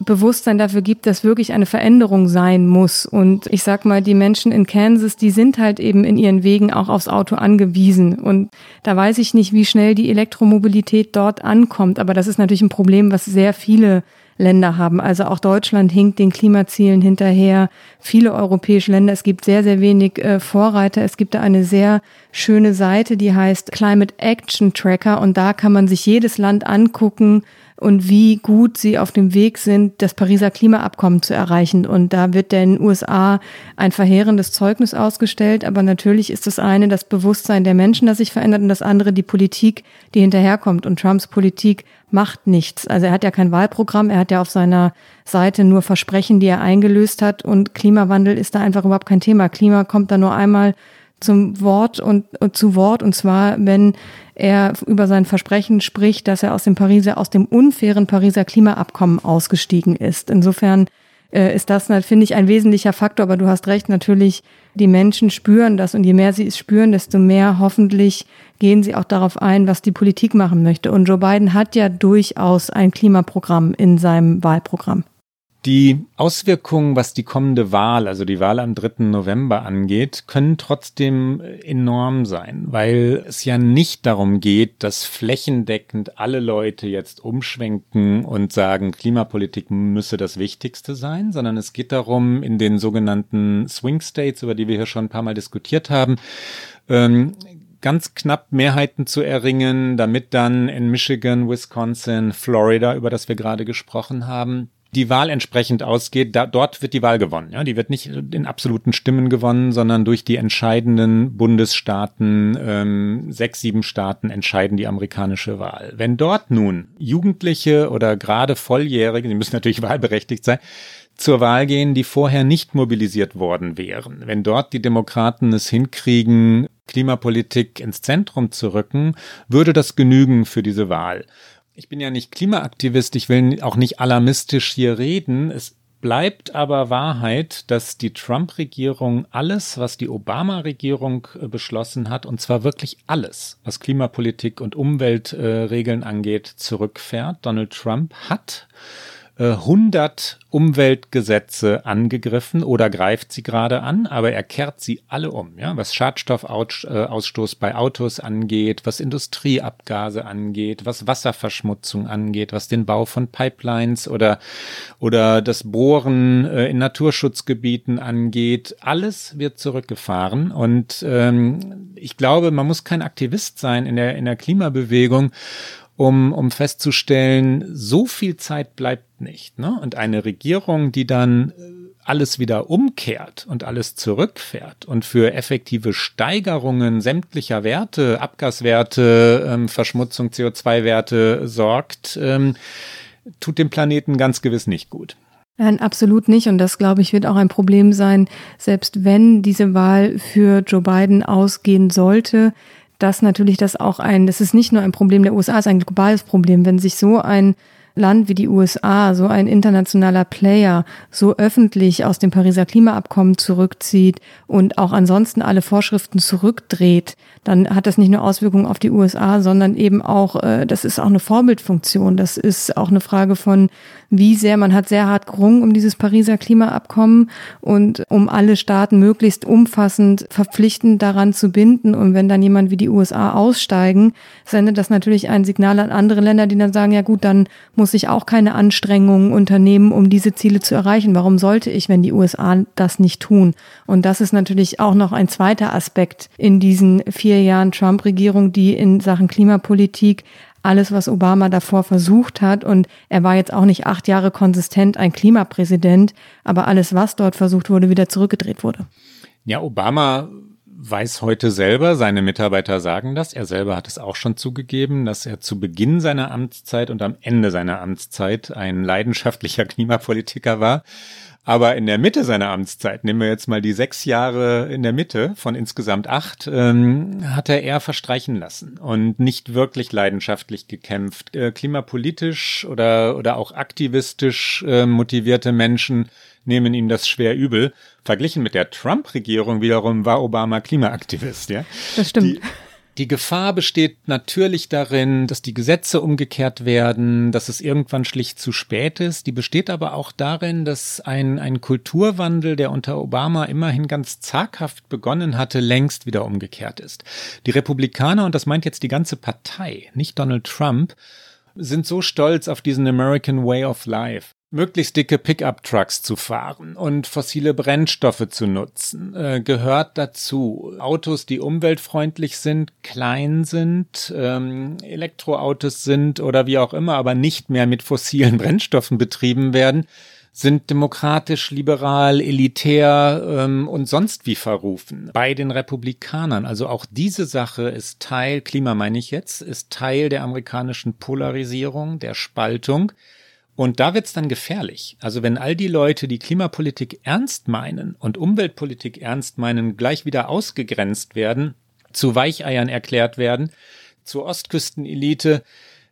Bewusstsein dafür gibt, dass wirklich eine Veränderung sein muss. Und ich sag mal, die Menschen in Kansas, die sind halt eben in ihren Wegen auch aufs Auto angewiesen. Und da weiß ich nicht, wie schnell die Elektromobilität dort ankommt. Aber das ist natürlich ein Problem, was sehr viele Länder haben. Also auch Deutschland hinkt den Klimazielen hinterher. Viele europäische Länder. Es gibt sehr, sehr wenig äh, Vorreiter. Es gibt da eine sehr schöne Seite, die heißt Climate Action Tracker. Und da kann man sich jedes Land angucken, und wie gut sie auf dem Weg sind, das Pariser Klimaabkommen zu erreichen. Und da wird den USA ein verheerendes Zeugnis ausgestellt. Aber natürlich ist das eine das Bewusstsein der Menschen, das sich verändert, und das andere die Politik, die hinterherkommt. Und Trumps Politik macht nichts. Also er hat ja kein Wahlprogramm, er hat ja auf seiner Seite nur Versprechen, die er eingelöst hat. Und Klimawandel ist da einfach überhaupt kein Thema. Klima kommt da nur einmal zum Wort und, und zu Wort und zwar, wenn er über sein Versprechen spricht, dass er aus dem Pariser, aus dem unfairen Pariser Klimaabkommen ausgestiegen ist. Insofern äh, ist das, finde ich, ein wesentlicher Faktor. Aber du hast recht, natürlich, die Menschen spüren das und je mehr sie es spüren, desto mehr hoffentlich gehen sie auch darauf ein, was die Politik machen möchte. Und Joe Biden hat ja durchaus ein Klimaprogramm in seinem Wahlprogramm. Die Auswirkungen, was die kommende Wahl, also die Wahl am 3. November angeht, können trotzdem enorm sein, weil es ja nicht darum geht, dass flächendeckend alle Leute jetzt umschwenken und sagen, Klimapolitik müsse das Wichtigste sein, sondern es geht darum, in den sogenannten Swing States, über die wir hier schon ein paar Mal diskutiert haben, ähm, ganz knapp Mehrheiten zu erringen, damit dann in Michigan, Wisconsin, Florida, über das wir gerade gesprochen haben, die Wahl entsprechend ausgeht, da, dort wird die Wahl gewonnen. Ja, die wird nicht in absoluten Stimmen gewonnen, sondern durch die entscheidenden Bundesstaaten, ähm, sechs, sieben Staaten entscheiden die amerikanische Wahl. Wenn dort nun Jugendliche oder gerade Volljährige, die müssen natürlich wahlberechtigt sein, zur Wahl gehen, die vorher nicht mobilisiert worden wären. Wenn dort die Demokraten es hinkriegen, Klimapolitik ins Zentrum zu rücken, würde das genügen für diese Wahl ich bin ja nicht Klimaaktivist, ich will auch nicht alarmistisch hier reden. Es bleibt aber Wahrheit, dass die Trump-Regierung alles, was die Obama-Regierung äh, beschlossen hat, und zwar wirklich alles, was Klimapolitik und Umweltregeln äh, angeht, zurückfährt. Donald Trump hat 100 äh, Umweltgesetze angegriffen oder greift sie gerade an, aber er kehrt sie alle um, ja, was Schadstoffausstoß bei Autos angeht, was Industrieabgase angeht, was Wasserverschmutzung angeht, was den Bau von Pipelines oder oder das Bohren äh, in Naturschutzgebieten angeht, alles wird zurückgefahren und ähm, ich glaube, man muss kein Aktivist sein in der in der Klimabewegung um, um festzustellen, so viel Zeit bleibt nicht. Ne? Und eine Regierung, die dann äh, alles wieder umkehrt und alles zurückfährt und für effektive Steigerungen sämtlicher Werte, Abgaswerte, ähm, Verschmutzung, CO2-Werte sorgt, ähm, tut dem Planeten ganz gewiss nicht gut. Nein, absolut nicht. Und das, glaube ich, wird auch ein Problem sein, selbst wenn diese Wahl für Joe Biden ausgehen sollte dass natürlich das auch ein, das ist nicht nur ein Problem der USA, es ist ein globales Problem. Wenn sich so ein Land wie die USA, so ein internationaler Player, so öffentlich aus dem Pariser Klimaabkommen zurückzieht und auch ansonsten alle Vorschriften zurückdreht, dann hat das nicht nur Auswirkungen auf die USA, sondern eben auch, äh, das ist auch eine Vorbildfunktion. Das ist auch eine Frage von, wie sehr man hat sehr hart gerungen um dieses Pariser Klimaabkommen und um alle Staaten möglichst umfassend verpflichtend daran zu binden. Und wenn dann jemand wie die USA aussteigen, sendet das natürlich ein Signal an andere Länder, die dann sagen, ja gut, dann muss ich auch keine Anstrengungen unternehmen, um diese Ziele zu erreichen. Warum sollte ich, wenn die USA das nicht tun? Und das ist natürlich auch noch ein zweiter Aspekt in diesen vier Jahren Trump-Regierung, die in Sachen Klimapolitik alles, was Obama davor versucht hat. Und er war jetzt auch nicht acht Jahre konsistent ein Klimapräsident, aber alles, was dort versucht wurde, wieder zurückgedreht wurde. Ja, Obama weiß heute selber, seine Mitarbeiter sagen das, er selber hat es auch schon zugegeben, dass er zu Beginn seiner Amtszeit und am Ende seiner Amtszeit ein leidenschaftlicher Klimapolitiker war. Aber in der Mitte seiner Amtszeit, nehmen wir jetzt mal die sechs Jahre in der Mitte von insgesamt acht, ähm, hat er eher verstreichen lassen und nicht wirklich leidenschaftlich gekämpft. Äh, klimapolitisch oder, oder auch aktivistisch äh, motivierte Menschen nehmen ihm das schwer übel. Verglichen mit der Trump-Regierung wiederum war Obama Klimaaktivist, ja. Das stimmt. Die, die Gefahr besteht natürlich darin, dass die Gesetze umgekehrt werden, dass es irgendwann schlicht zu spät ist. Die besteht aber auch darin, dass ein, ein Kulturwandel, der unter Obama immerhin ganz zaghaft begonnen hatte, längst wieder umgekehrt ist. Die Republikaner, und das meint jetzt die ganze Partei, nicht Donald Trump, sind so stolz auf diesen American Way of Life möglichst dicke Pickup-Trucks zu fahren und fossile Brennstoffe zu nutzen, äh, gehört dazu. Autos, die umweltfreundlich sind, klein sind, ähm, Elektroautos sind oder wie auch immer, aber nicht mehr mit fossilen Brennstoffen betrieben werden, sind demokratisch, liberal, elitär ähm, und sonst wie verrufen. Bei den Republikanern, also auch diese Sache ist Teil, Klima meine ich jetzt, ist Teil der amerikanischen Polarisierung, der Spaltung. Und da wird's dann gefährlich. Also wenn all die Leute, die Klimapolitik ernst meinen und Umweltpolitik ernst meinen, gleich wieder ausgegrenzt werden, zu Weicheiern erklärt werden, zur Ostküstenelite,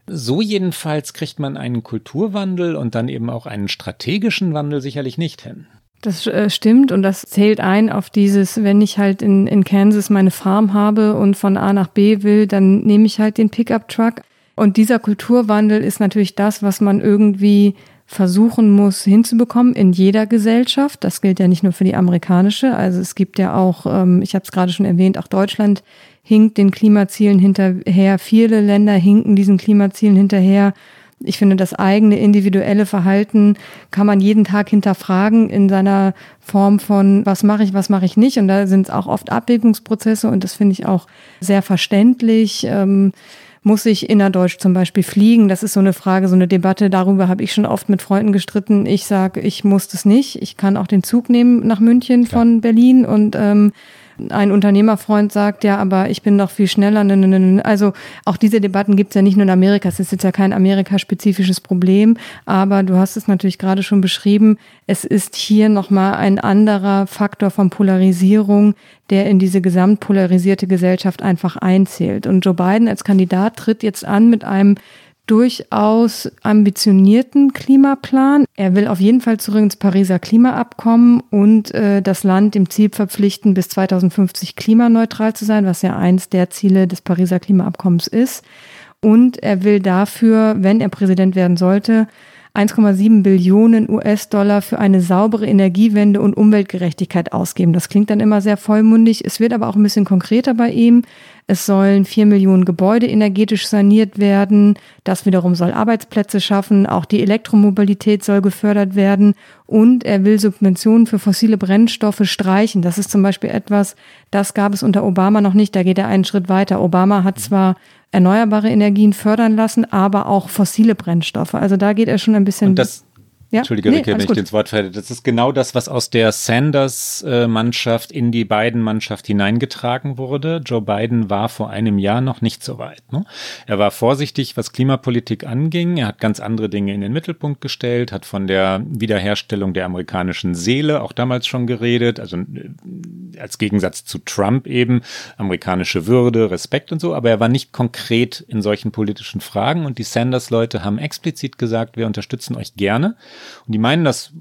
so jedenfalls kriegt man einen Kulturwandel und dann eben auch einen strategischen Wandel sicherlich nicht hin. Das äh, stimmt und das zählt ein auf dieses, wenn ich halt in, in Kansas meine Farm habe und von A nach B will, dann nehme ich halt den Pickup-Truck. Und dieser Kulturwandel ist natürlich das, was man irgendwie versuchen muss hinzubekommen in jeder Gesellschaft. Das gilt ja nicht nur für die amerikanische. Also es gibt ja auch, ähm, ich habe es gerade schon erwähnt, auch Deutschland hinkt den Klimazielen hinterher. Viele Länder hinken diesen Klimazielen hinterher. Ich finde, das eigene individuelle Verhalten kann man jeden Tag hinterfragen in seiner Form von, was mache ich, was mache ich nicht. Und da sind es auch oft Abwägungsprozesse und das finde ich auch sehr verständlich. Ähm, muss ich innerdeutsch zum Beispiel fliegen? Das ist so eine Frage, so eine Debatte. Darüber habe ich schon oft mit Freunden gestritten. Ich sage, ich muss das nicht. Ich kann auch den Zug nehmen nach München von ja. Berlin und ähm, ein Unternehmerfreund sagt, ja, aber ich bin noch viel schneller. Ne, ne, ne, also auch diese Debatten gibt es ja nicht nur in Amerika. Es ist jetzt ja kein amerikaspezifisches Problem, aber du hast es natürlich gerade schon beschrieben. Es ist hier nochmal ein anderer Faktor von Polarisierung, der in diese gesamtpolarisierte Gesellschaft einfach einzählt. Und Joe Biden als Kandidat tritt jetzt an mit einem durchaus ambitionierten Klimaplan. Er will auf jeden Fall zurück ins Pariser Klimaabkommen und äh, das Land dem Ziel verpflichten, bis 2050 klimaneutral zu sein, was ja eins der Ziele des Pariser Klimaabkommens ist. Und er will dafür, wenn er Präsident werden sollte, 1,7 Billionen US-Dollar für eine saubere Energiewende und Umweltgerechtigkeit ausgeben. Das klingt dann immer sehr vollmundig. Es wird aber auch ein bisschen konkreter bei ihm. Es sollen vier Millionen Gebäude energetisch saniert werden. Das wiederum soll Arbeitsplätze schaffen. Auch die Elektromobilität soll gefördert werden. Und er will Subventionen für fossile Brennstoffe streichen. Das ist zum Beispiel etwas, das gab es unter Obama noch nicht. Da geht er einen Schritt weiter. Obama hat zwar erneuerbare Energien fördern lassen, aber auch fossile Brennstoffe. Also da geht er schon ein bisschen. Und das ja? Entschuldige, nee, Rikke, wenn ich ins Wort falle. Das ist genau das, was aus der Sanders-Mannschaft in die Biden-Mannschaft hineingetragen wurde. Joe Biden war vor einem Jahr noch nicht so weit. Ne? Er war vorsichtig, was Klimapolitik anging. Er hat ganz andere Dinge in den Mittelpunkt gestellt, hat von der Wiederherstellung der amerikanischen Seele auch damals schon geredet. Also äh, als Gegensatz zu Trump eben amerikanische Würde, Respekt und so. Aber er war nicht konkret in solchen politischen Fragen. Und die Sanders-Leute haben explizit gesagt, wir unterstützen euch gerne. Und die meinen das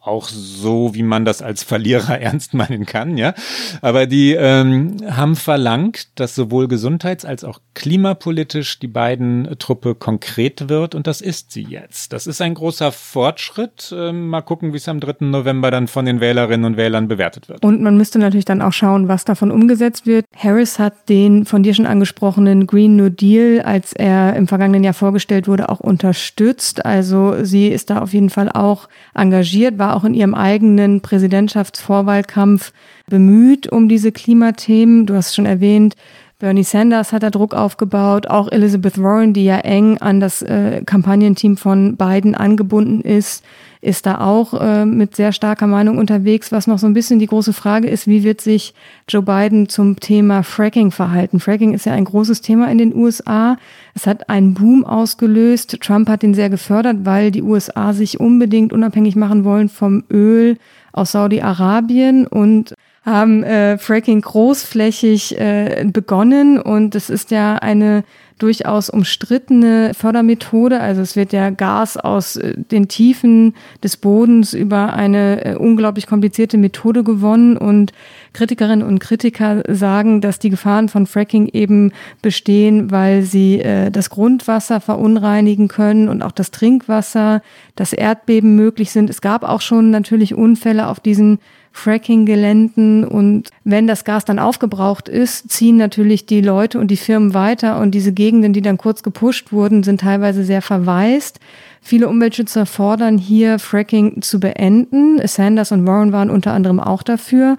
auch so, wie man das als Verlierer ernst meinen kann, ja. Aber die ähm, haben verlangt, dass sowohl gesundheits- als auch klimapolitisch die beiden Truppe konkret wird und das ist sie jetzt. Das ist ein großer Fortschritt. Ähm, mal gucken, wie es am 3. November dann von den Wählerinnen und Wählern bewertet wird. Und man müsste natürlich dann auch schauen, was davon umgesetzt wird. Harris hat den von dir schon angesprochenen Green New Deal, als er im vergangenen Jahr vorgestellt wurde, auch unterstützt. Also sie ist da auf jeden Fall auch engagiert, war auch in ihrem eigenen Präsidentschaftsvorwahlkampf bemüht um diese Klimathemen. Du hast schon erwähnt, Bernie Sanders hat da Druck aufgebaut, auch Elizabeth Warren, die ja eng an das äh, Kampagnenteam von Biden angebunden ist, ist da auch äh, mit sehr starker Meinung unterwegs. Was noch so ein bisschen die große Frage ist, wie wird sich Joe Biden zum Thema Fracking verhalten? Fracking ist ja ein großes Thema in den USA. Es hat einen Boom ausgelöst. Trump hat den sehr gefördert, weil die USA sich unbedingt unabhängig machen wollen vom Öl aus Saudi-Arabien und haben äh, Fracking großflächig äh, begonnen und es ist ja eine durchaus umstrittene Fördermethode. Also es wird ja Gas aus äh, den Tiefen des Bodens über eine äh, unglaublich komplizierte Methode gewonnen und Kritikerinnen und Kritiker sagen, dass die Gefahren von Fracking eben bestehen, weil sie äh, das Grundwasser verunreinigen können und auch das Trinkwasser, dass Erdbeben möglich sind. Es gab auch schon natürlich Unfälle auf diesen Fracking-Geländen und wenn das Gas dann aufgebraucht ist, ziehen natürlich die Leute und die Firmen weiter und diese Gegenden, die dann kurz gepusht wurden, sind teilweise sehr verwaist. Viele Umweltschützer fordern hier Fracking zu beenden. Sanders und Warren waren unter anderem auch dafür.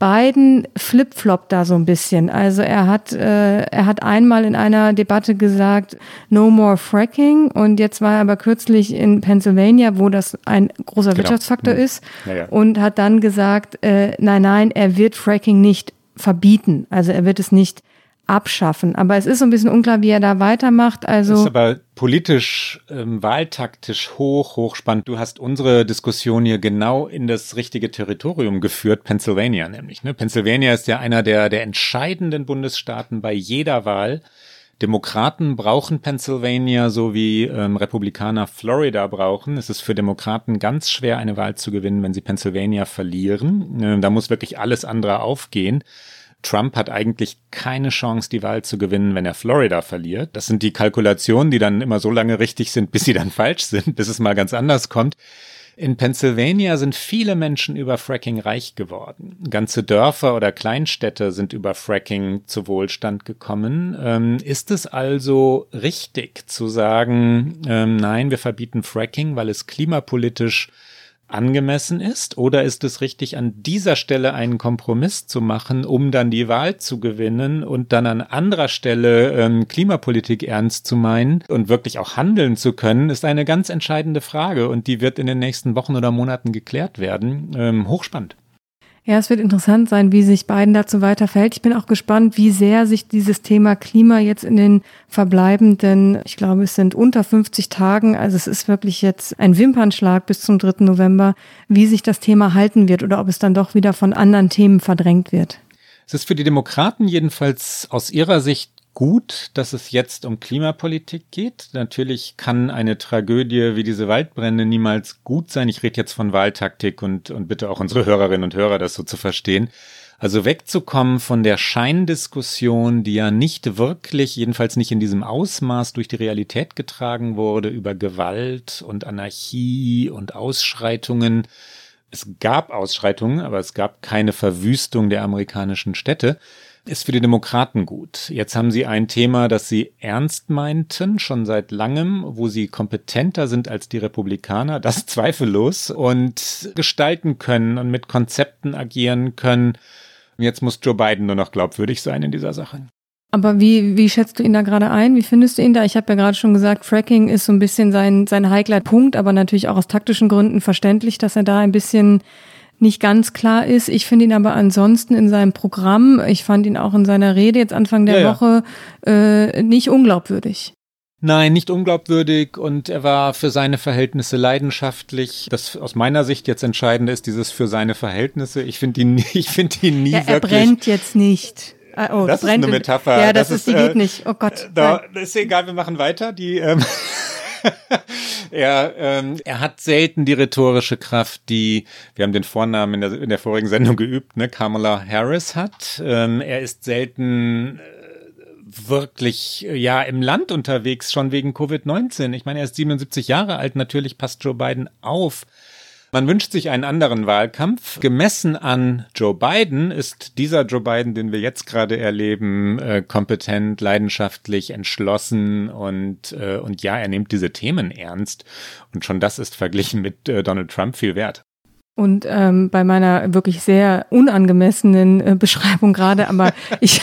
Biden flipfloppt da so ein bisschen. Also er hat, äh, er hat einmal in einer Debatte gesagt, no more fracking. Und jetzt war er aber kürzlich in Pennsylvania, wo das ein großer genau. Wirtschaftsfaktor mhm. ist. Ja, ja. Und hat dann gesagt, äh, nein, nein, er wird Fracking nicht verbieten. Also er wird es nicht abschaffen. Aber es ist so ein bisschen unklar, wie er da weitermacht. Also das ist aber politisch, ähm, wahltaktisch hoch, hochspannend. Du hast unsere Diskussion hier genau in das richtige Territorium geführt, Pennsylvania nämlich. Ne? Pennsylvania ist ja einer der, der entscheidenden Bundesstaaten bei jeder Wahl. Demokraten brauchen Pennsylvania, so wie ähm, Republikaner Florida brauchen. Es ist für Demokraten ganz schwer, eine Wahl zu gewinnen, wenn sie Pennsylvania verlieren. Äh, da muss wirklich alles andere aufgehen. Trump hat eigentlich keine Chance, die Wahl zu gewinnen, wenn er Florida verliert. Das sind die Kalkulationen, die dann immer so lange richtig sind, bis sie dann falsch sind, bis es mal ganz anders kommt. In Pennsylvania sind viele Menschen über Fracking reich geworden. Ganze Dörfer oder Kleinstädte sind über Fracking zu Wohlstand gekommen. Ähm, ist es also richtig zu sagen, ähm, nein, wir verbieten Fracking, weil es klimapolitisch angemessen ist? Oder ist es richtig, an dieser Stelle einen Kompromiss zu machen, um dann die Wahl zu gewinnen und dann an anderer Stelle ähm, Klimapolitik ernst zu meinen und wirklich auch handeln zu können, ist eine ganz entscheidende Frage und die wird in den nächsten Wochen oder Monaten geklärt werden. Ähm, hochspannend. Ja, es wird interessant sein, wie sich Biden dazu weiter verhält. Ich bin auch gespannt, wie sehr sich dieses Thema Klima jetzt in den verbleibenden, ich glaube, es sind unter 50 Tagen, also es ist wirklich jetzt ein Wimpernschlag bis zum 3. November, wie sich das Thema halten wird oder ob es dann doch wieder von anderen Themen verdrängt wird. Es ist für die Demokraten jedenfalls aus ihrer Sicht gut, dass es jetzt um Klimapolitik geht. Natürlich kann eine Tragödie wie diese Waldbrände niemals gut sein. Ich rede jetzt von Wahltaktik und, und bitte auch unsere Hörerinnen und Hörer das so zu verstehen. Also wegzukommen von der Scheindiskussion, die ja nicht wirklich, jedenfalls nicht in diesem Ausmaß durch die Realität getragen wurde, über Gewalt und Anarchie und Ausschreitungen. Es gab Ausschreitungen, aber es gab keine Verwüstung der amerikanischen Städte ist für die Demokraten gut. Jetzt haben sie ein Thema, das sie ernst meinten, schon seit langem, wo sie kompetenter sind als die Republikaner, das zweifellos, und gestalten können und mit Konzepten agieren können. Jetzt muss Joe Biden nur noch glaubwürdig sein in dieser Sache. Aber wie, wie schätzt du ihn da gerade ein? Wie findest du ihn da? Ich habe ja gerade schon gesagt, Fracking ist so ein bisschen sein, sein heikler Punkt, aber natürlich auch aus taktischen Gründen verständlich, dass er da ein bisschen nicht ganz klar ist. Ich finde ihn aber ansonsten in seinem Programm, ich fand ihn auch in seiner Rede jetzt Anfang der ja, Woche äh, nicht unglaubwürdig. Nein, nicht unglaubwürdig und er war für seine Verhältnisse leidenschaftlich. Das aus meiner Sicht jetzt entscheidende ist dieses für seine Verhältnisse. Ich finde ihn, ich finde ihn nie ja, er wirklich. Er brennt jetzt nicht. Ah, oh, das ist eine Metapher. Ja, das, das ist, die äh, geht nicht. Oh Gott. Da, ist egal, wir machen weiter. Die ähm, er, ähm, er hat selten die rhetorische Kraft, die, wir haben den Vornamen in der, in der vorigen Sendung geübt, ne, Kamala Harris hat. Ähm, er ist selten äh, wirklich ja im Land unterwegs, schon wegen Covid-19. Ich meine, er ist 77 Jahre alt, natürlich passt Joe Biden auf. Man wünscht sich einen anderen Wahlkampf. Gemessen an Joe Biden ist dieser Joe Biden, den wir jetzt gerade erleben, äh, kompetent, leidenschaftlich, entschlossen und, äh, und ja, er nimmt diese Themen ernst. Und schon das ist verglichen mit äh, Donald Trump viel wert. Und ähm, bei meiner wirklich sehr unangemessenen äh, Beschreibung gerade, aber ich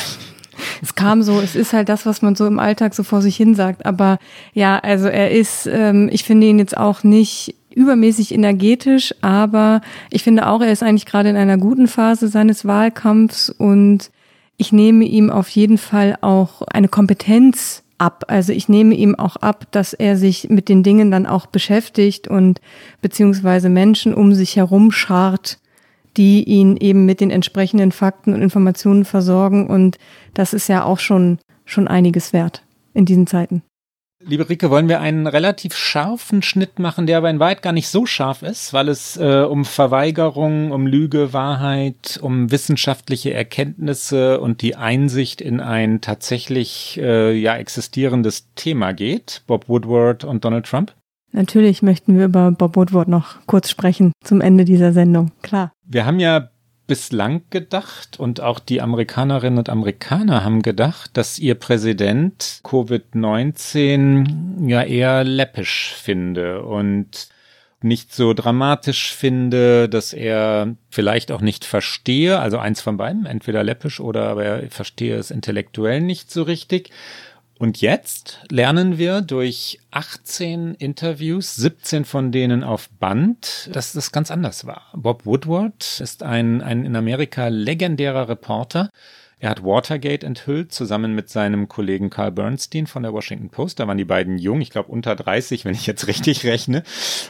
es kam so, es ist halt das, was man so im Alltag so vor sich hin sagt. Aber ja, also er ist, ähm, ich finde ihn jetzt auch nicht übermäßig energetisch, aber ich finde auch, er ist eigentlich gerade in einer guten Phase seines Wahlkampfs und ich nehme ihm auf jeden Fall auch eine Kompetenz ab. Also ich nehme ihm auch ab, dass er sich mit den Dingen dann auch beschäftigt und beziehungsweise Menschen um sich herum schart, die ihn eben mit den entsprechenden Fakten und Informationen versorgen. Und das ist ja auch schon, schon einiges wert in diesen Zeiten. Liebe Rike, wollen wir einen relativ scharfen Schnitt machen, der aber in Wahrheit gar nicht so scharf ist, weil es äh, um Verweigerung, um Lüge, Wahrheit, um wissenschaftliche Erkenntnisse und die Einsicht in ein tatsächlich äh, ja existierendes Thema geht. Bob Woodward und Donald Trump? Natürlich möchten wir über Bob Woodward noch kurz sprechen zum Ende dieser Sendung, klar. Wir haben ja bislang gedacht und auch die Amerikanerinnen und Amerikaner haben gedacht, dass ihr Präsident Covid-19 ja eher läppisch finde und nicht so dramatisch finde, dass er vielleicht auch nicht verstehe, also eins von beiden, entweder läppisch oder aber er verstehe es intellektuell nicht so richtig. Und jetzt lernen wir durch 18 Interviews, 17 von denen auf Band, dass das ganz anders war. Bob Woodward ist ein, ein in Amerika legendärer Reporter, er hat Watergate enthüllt, zusammen mit seinem Kollegen Carl Bernstein von der Washington Post. Da waren die beiden jung, ich glaube unter 30, wenn ich jetzt richtig rechne.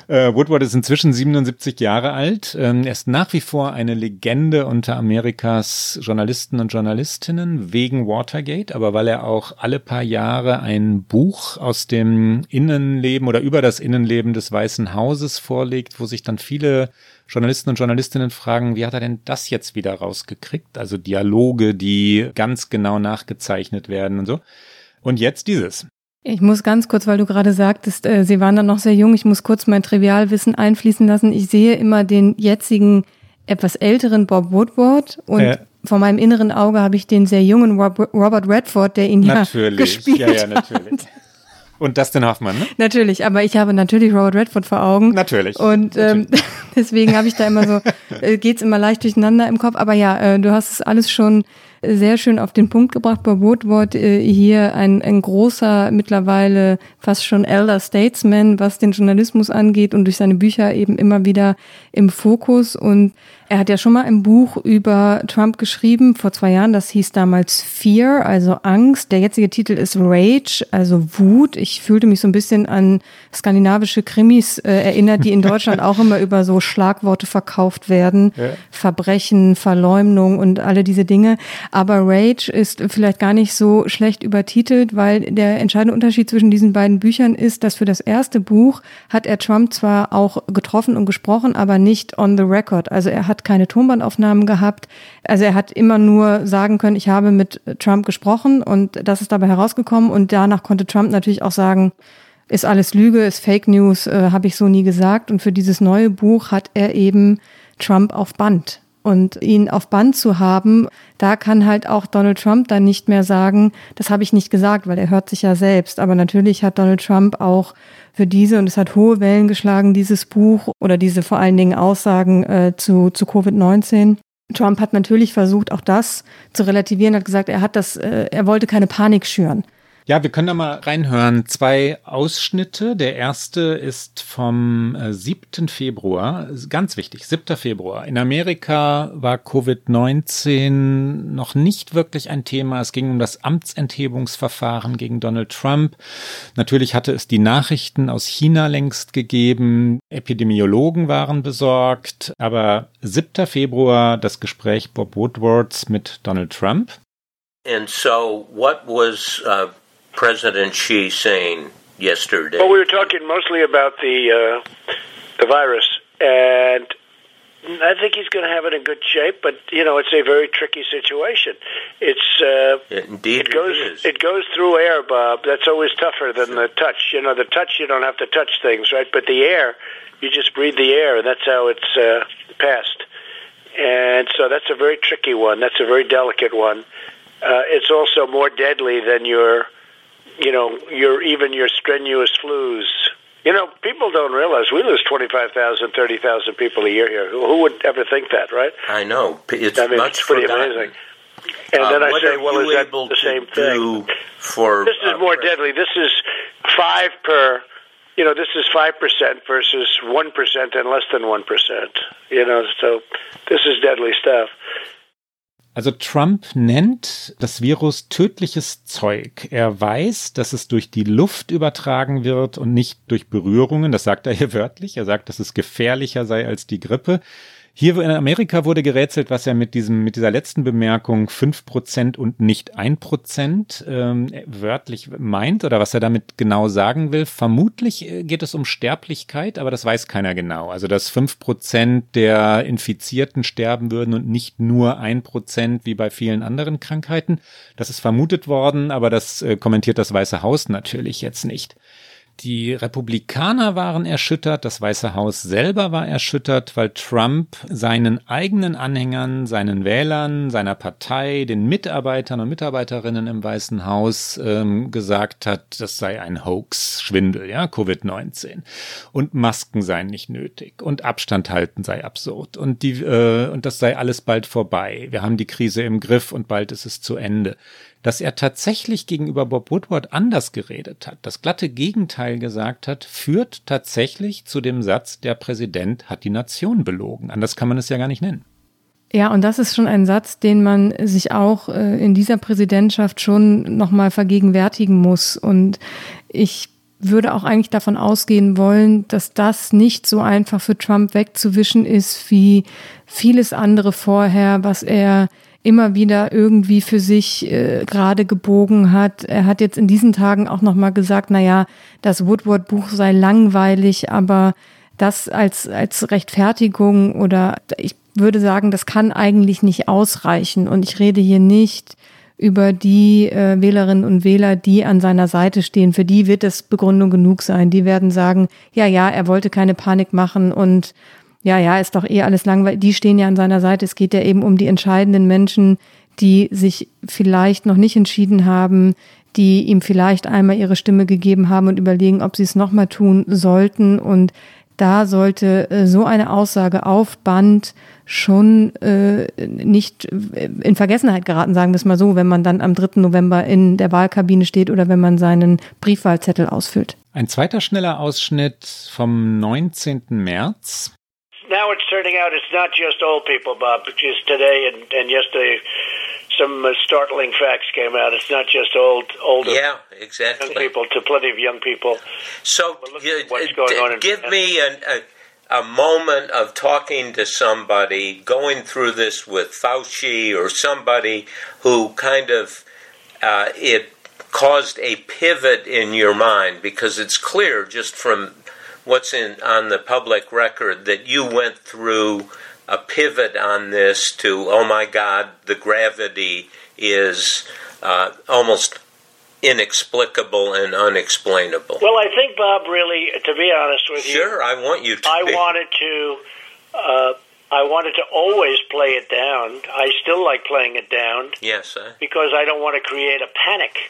Äh, Woodward ist inzwischen 77 Jahre alt. Ähm, er ist nach wie vor eine Legende unter Amerikas Journalisten und Journalistinnen wegen Watergate, aber weil er auch alle paar Jahre ein Buch aus dem Innenleben oder über das Innenleben des Weißen Hauses vorlegt, wo sich dann viele Journalisten und Journalistinnen fragen, wie hat er denn das jetzt wieder rausgekriegt? Also Dialoge, die ganz genau nachgezeichnet werden und so. Und jetzt dieses. Ich muss ganz kurz, weil du gerade sagtest, äh, Sie waren dann noch sehr jung, ich muss kurz mein Trivialwissen einfließen lassen. Ich sehe immer den jetzigen, etwas älteren Bob Woodward und äh. vor meinem inneren Auge habe ich den sehr jungen Robert Redford, der ihn natürlich. ja gespielt ja, ja, natürlich. Und Dustin Hoffmann, ne? Natürlich, aber ich habe natürlich Robert Redford vor Augen. Natürlich. Und ähm, natürlich. deswegen habe ich da immer so, äh, geht's immer leicht durcheinander im Kopf. Aber ja, äh, du hast es alles schon sehr schön auf den Punkt gebracht. Bob Woodward äh, hier ein, ein großer, mittlerweile fast schon Elder Statesman, was den Journalismus angeht und durch seine Bücher eben immer wieder im Fokus. Und er hat ja schon mal ein Buch über Trump geschrieben, vor zwei Jahren. Das hieß damals Fear, also Angst. Der jetzige Titel ist Rage, also Wut. Ich fühlte mich so ein bisschen an skandinavische Krimis äh, erinnert, die in Deutschland auch immer über so Schlagworte verkauft werden. Ja. Verbrechen, Verleumdung und alle diese Dinge. Aber Rage ist vielleicht gar nicht so schlecht übertitelt, weil der entscheidende Unterschied zwischen diesen beiden Büchern ist, dass für das erste Buch hat er Trump zwar auch getroffen und gesprochen, aber nicht on the record. Also er hat keine Tonbandaufnahmen gehabt. Also er hat immer nur sagen können, ich habe mit Trump gesprochen und das ist dabei herausgekommen und danach konnte Trump natürlich auch sagen, ist alles Lüge, ist Fake News, äh, habe ich so nie gesagt. Und für dieses neue Buch hat er eben Trump auf Band. Und ihn auf Band zu haben, da kann halt auch Donald Trump dann nicht mehr sagen, das habe ich nicht gesagt, weil er hört sich ja selbst. Aber natürlich hat Donald Trump auch für diese, und es hat hohe Wellen geschlagen, dieses Buch oder diese vor allen Dingen Aussagen äh, zu, zu Covid-19. Trump hat natürlich versucht, auch das zu relativieren, hat gesagt, er hat das, äh, er wollte keine Panik schüren. Ja, wir können da mal reinhören. Zwei Ausschnitte. Der erste ist vom 7. Äh, Februar. Ganz wichtig, 7. Februar. In Amerika war Covid-19 noch nicht wirklich ein Thema. Es ging um das Amtsenthebungsverfahren gegen Donald Trump. Natürlich hatte es die Nachrichten aus China längst gegeben. Epidemiologen waren besorgt. Aber 7. Februar das Gespräch Bob Woodwards mit Donald Trump. And so, what was uh, President Xi saying yesterday? Well, we were talking mostly about the uh, the virus, and I think he's going to have it in good shape. But you know, it's a very tricky situation. It's uh, indeed it goes it, is. it goes through air, Bob. That's always tougher than the touch. You know, the touch you don't have to touch things, right? But the air, you just breathe the air, and that's how it's uh, passed. And so that's a very tricky one. That's a very delicate one. Uh, it's also more deadly than your you know, your even your strenuous flus. You know, people don't realize we lose 25,000, 30,000 people a year here. Who who, would ever think that, right? I know. It's I mean, much it's pretty forgotten. amazing. And Uh, then I say, well, is that the same thing? for This is uh, more deadly. This is five per, you know, this is 5% versus 1% and less than 1%. You know, so this is deadly stuff. Also Trump nennt das Virus tödliches Zeug. Er weiß, dass es durch die Luft übertragen wird und nicht durch Berührungen. Das sagt er hier wörtlich. Er sagt, dass es gefährlicher sei als die Grippe. Hier in Amerika wurde gerätselt, was er mit diesem, mit dieser letzten Bemerkung fünf Prozent und nicht ein Prozent ähm, wörtlich meint oder was er damit genau sagen will. Vermutlich äh, geht es um Sterblichkeit, aber das weiß keiner genau. Also, dass fünf Prozent der Infizierten sterben würden und nicht nur ein Prozent wie bei vielen anderen Krankheiten. Das ist vermutet worden, aber das äh, kommentiert das Weiße Haus natürlich jetzt nicht. Die Republikaner waren erschüttert, das Weiße Haus selber war erschüttert, weil Trump seinen eigenen Anhängern, seinen Wählern, seiner Partei, den Mitarbeitern und Mitarbeiterinnen im Weißen Haus ähm, gesagt hat, das sei ein Hoax, Schwindel, ja, Covid-19. Und Masken seien nicht nötig und Abstand halten sei absurd und die äh, und das sei alles bald vorbei. Wir haben die Krise im Griff und bald ist es zu Ende dass er tatsächlich gegenüber Bob Woodward anders geredet hat, das glatte Gegenteil gesagt hat, führt tatsächlich zu dem Satz, der Präsident hat die Nation belogen. Anders kann man es ja gar nicht nennen. Ja, und das ist schon ein Satz, den man sich auch äh, in dieser Präsidentschaft schon nochmal vergegenwärtigen muss. Und ich würde auch eigentlich davon ausgehen wollen, dass das nicht so einfach für Trump wegzuwischen ist wie vieles andere vorher, was er immer wieder irgendwie für sich äh, gerade gebogen hat. Er hat jetzt in diesen Tagen auch nochmal gesagt, na ja, das Woodward-Buch sei langweilig, aber das als, als Rechtfertigung oder ich würde sagen, das kann eigentlich nicht ausreichen. Und ich rede hier nicht über die äh, Wählerinnen und Wähler, die an seiner Seite stehen. Für die wird es Begründung genug sein. Die werden sagen, ja, ja, er wollte keine Panik machen und ja, ja, ist doch eh alles langweilig. Die stehen ja an seiner Seite. Es geht ja eben um die entscheidenden Menschen, die sich vielleicht noch nicht entschieden haben, die ihm vielleicht einmal ihre Stimme gegeben haben und überlegen, ob sie es nochmal tun sollten. Und da sollte äh, so eine Aussage auf Band schon äh, nicht in Vergessenheit geraten, sagen wir es mal so, wenn man dann am 3. November in der Wahlkabine steht oder wenn man seinen Briefwahlzettel ausfüllt. Ein zweiter schneller Ausschnitt vom 19. März. Now it's turning out it's not just old people, Bob. Just today and, and yesterday, some uh, startling facts came out. It's not just old, older Yeah, young exactly. people, to plenty of young people. So, you- what's going d- on in give me an, a, a moment of talking to somebody, going through this with Fauci or somebody who kind of uh, it caused a pivot in your mind because it's clear just from what's in on the public record that you went through a pivot on this to oh my god the gravity is uh, almost inexplicable and unexplainable. Well, I think Bob really, to be honest with you, Sure, I want you to. I be. wanted to. Uh, I wanted to always play it down. I still like playing it down Yes, uh, because I don't want to create a panic.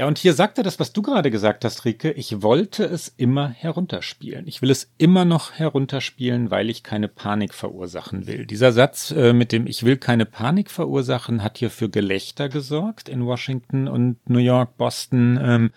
Ja, und hier sagt er das, was du gerade gesagt hast, Rike. Ich wollte es immer herunterspielen. Ich will es immer noch herunterspielen, weil ich keine Panik verursachen will. Dieser Satz äh, mit dem Ich will keine Panik verursachen hat hier für Gelächter gesorgt in Washington und New York, Boston, ähm,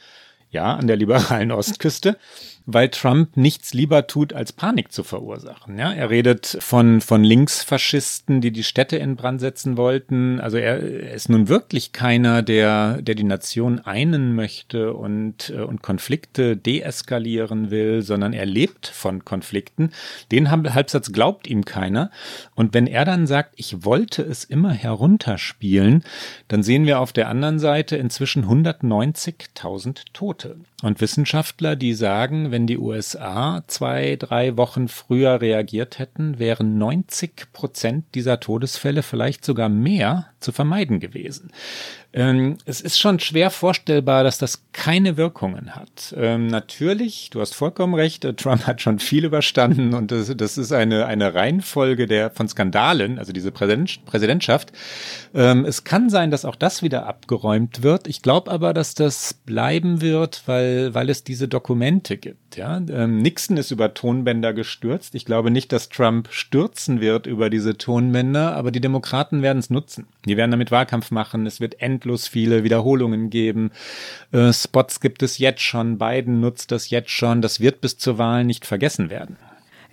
ja, an der liberalen Ostküste, weil Trump nichts lieber tut, als Panik zu verursachen. Ja, er redet von, von Linksfaschisten, die die Städte in Brand setzen wollten. Also er, ist nun wirklich keiner, der, der die Nation einen möchte und, äh, und Konflikte deeskalieren will, sondern er lebt von Konflikten. Den Halbsatz glaubt ihm keiner. Und wenn er dann sagt, ich wollte es immer herunterspielen, dann sehen wir auf der anderen Seite inzwischen 190.000 Tote. Und Wissenschaftler, die sagen, wenn die USA zwei, drei Wochen früher reagiert hätten, wären 90 Prozent dieser Todesfälle, vielleicht sogar mehr, zu vermeiden gewesen. Ähm, es ist schon schwer vorstellbar, dass das keine Wirkungen hat. Ähm, natürlich, du hast vollkommen recht, äh, Trump hat schon viel überstanden und das, das ist eine, eine Reihenfolge der, von Skandalen, also diese Präsident, Präsidentschaft. Ähm, es kann sein, dass auch das wieder abgeräumt wird. Ich glaube aber, dass das bleiben wird, weil, weil es diese Dokumente gibt. Ja? Ähm, Nixon ist über Tonbänder gestürzt. Ich glaube nicht, dass Trump stürzen wird über diese Tonbänder, aber die Demokraten werden es nutzen. Die werden damit Wahlkampf machen. Es wird endlos viele Wiederholungen geben. Äh, Spots gibt es jetzt schon. Biden nutzt das jetzt schon. Das wird bis zur Wahl nicht vergessen werden.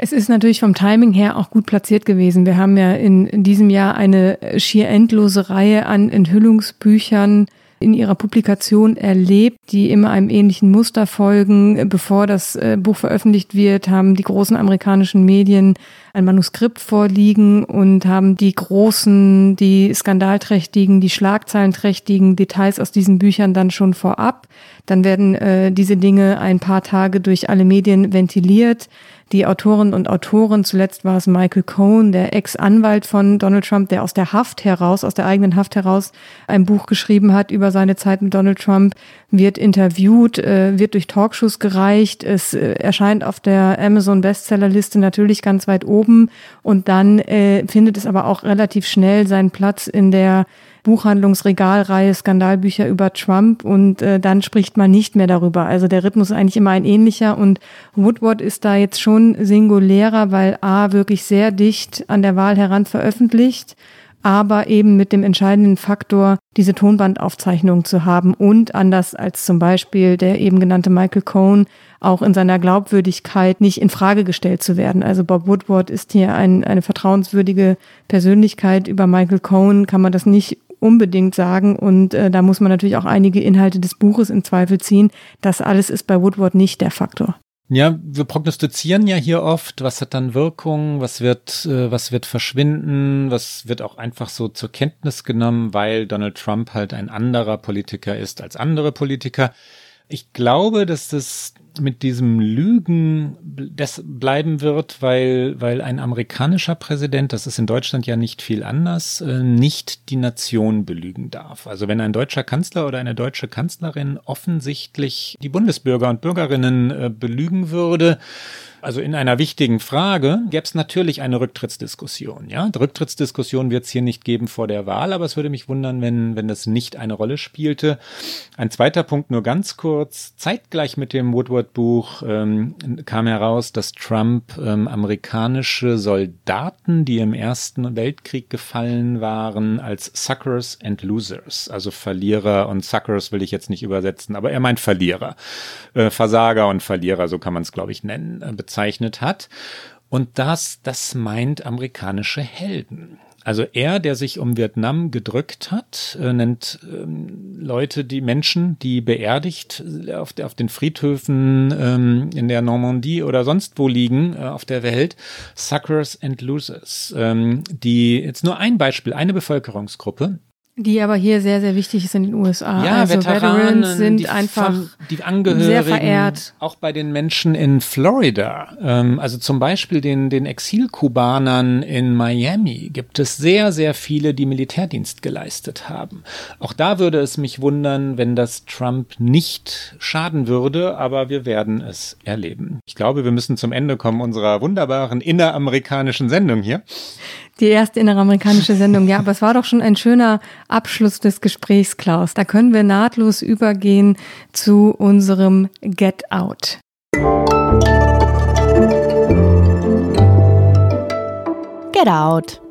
Es ist natürlich vom Timing her auch gut platziert gewesen. Wir haben ja in, in diesem Jahr eine schier endlose Reihe an Enthüllungsbüchern in ihrer Publikation erlebt, die immer einem ähnlichen Muster folgen. Bevor das äh, Buch veröffentlicht wird, haben die großen amerikanischen Medien ein Manuskript vorliegen und haben die großen, die skandalträchtigen, die schlagzeilenträchtigen Details aus diesen Büchern dann schon vorab. Dann werden äh, diese Dinge ein paar Tage durch alle Medien ventiliert. Die Autoren und Autoren, zuletzt war es Michael Cohen, der Ex-Anwalt von Donald Trump, der aus der Haft heraus, aus der eigenen Haft heraus ein Buch geschrieben hat über seine Zeit mit Donald Trump, wird interviewt, äh, wird durch Talkshows gereicht. Es äh, erscheint auf der Amazon Bestsellerliste natürlich ganz weit oben und dann äh, findet es aber auch relativ schnell seinen Platz in der Buchhandlungsregalreihe Skandalbücher über Trump und äh, dann spricht man nicht mehr darüber. Also der Rhythmus ist eigentlich immer ein ähnlicher und Woodward ist da jetzt schon singulärer, weil A wirklich sehr dicht an der Wahl heran veröffentlicht, aber eben mit dem entscheidenden Faktor, diese Tonbandaufzeichnung zu haben und anders als zum Beispiel der eben genannte Michael Cohn auch in seiner Glaubwürdigkeit nicht in Frage gestellt zu werden. Also Bob Woodward ist hier ein, eine vertrauenswürdige Persönlichkeit. Über Michael Cohen kann man das nicht unbedingt sagen und äh, da muss man natürlich auch einige Inhalte des Buches in Zweifel ziehen. Das alles ist bei Woodward nicht der Faktor. Ja, wir prognostizieren ja hier oft, was hat dann Wirkung, was wird, äh, was wird verschwinden, was wird auch einfach so zur Kenntnis genommen, weil Donald Trump halt ein anderer Politiker ist als andere Politiker. Ich glaube, dass das mit diesem Lügen das bleiben wird, weil, weil ein amerikanischer Präsident, das ist in Deutschland ja nicht viel anders, äh, nicht die Nation belügen darf. Also wenn ein deutscher Kanzler oder eine deutsche Kanzlerin offensichtlich die Bundesbürger und Bürgerinnen äh, belügen würde, also in einer wichtigen Frage gäbe es natürlich eine Rücktrittsdiskussion. Ja, Rücktrittsdiskussion wird es hier nicht geben vor der Wahl, aber es würde mich wundern, wenn, wenn das nicht eine Rolle spielte. Ein zweiter Punkt nur ganz kurz. Zeitgleich mit dem Woodward-Buch ähm, kam heraus, dass Trump ähm, amerikanische Soldaten, die im Ersten Weltkrieg gefallen waren, als Suckers and Losers, also Verlierer und Suckers will ich jetzt nicht übersetzen, aber er meint Verlierer, äh, Versager und Verlierer, so kann man es glaube ich nennen, äh, bezeichnet hat. Und das, das meint amerikanische Helden. Also er, der sich um Vietnam gedrückt hat, äh, nennt ähm, Leute, die Menschen, die beerdigt äh, auf, der, auf den Friedhöfen ähm, in der Normandie oder sonst wo liegen äh, auf der Welt, Suckers and Losers. Ähm, die jetzt nur ein Beispiel, eine Bevölkerungsgruppe, die aber hier sehr, sehr wichtig ist in den USA. Ja, also Veteranen, Veterans sind die einfach die Angehörigen, sehr verehrt. auch bei den Menschen in Florida, ähm, also zum Beispiel den, den Exilkubanern in Miami gibt es sehr, sehr viele, die Militärdienst geleistet haben. Auch da würde es mich wundern, wenn das Trump nicht schaden würde, aber wir werden es erleben. Ich glaube, wir müssen zum Ende kommen unserer wunderbaren inneramerikanischen Sendung hier. Die erste inneramerikanische Sendung, ja, aber es war doch schon ein schöner Abschluss des Gesprächs, Klaus. Da können wir nahtlos übergehen zu unserem Get Out. Get Out.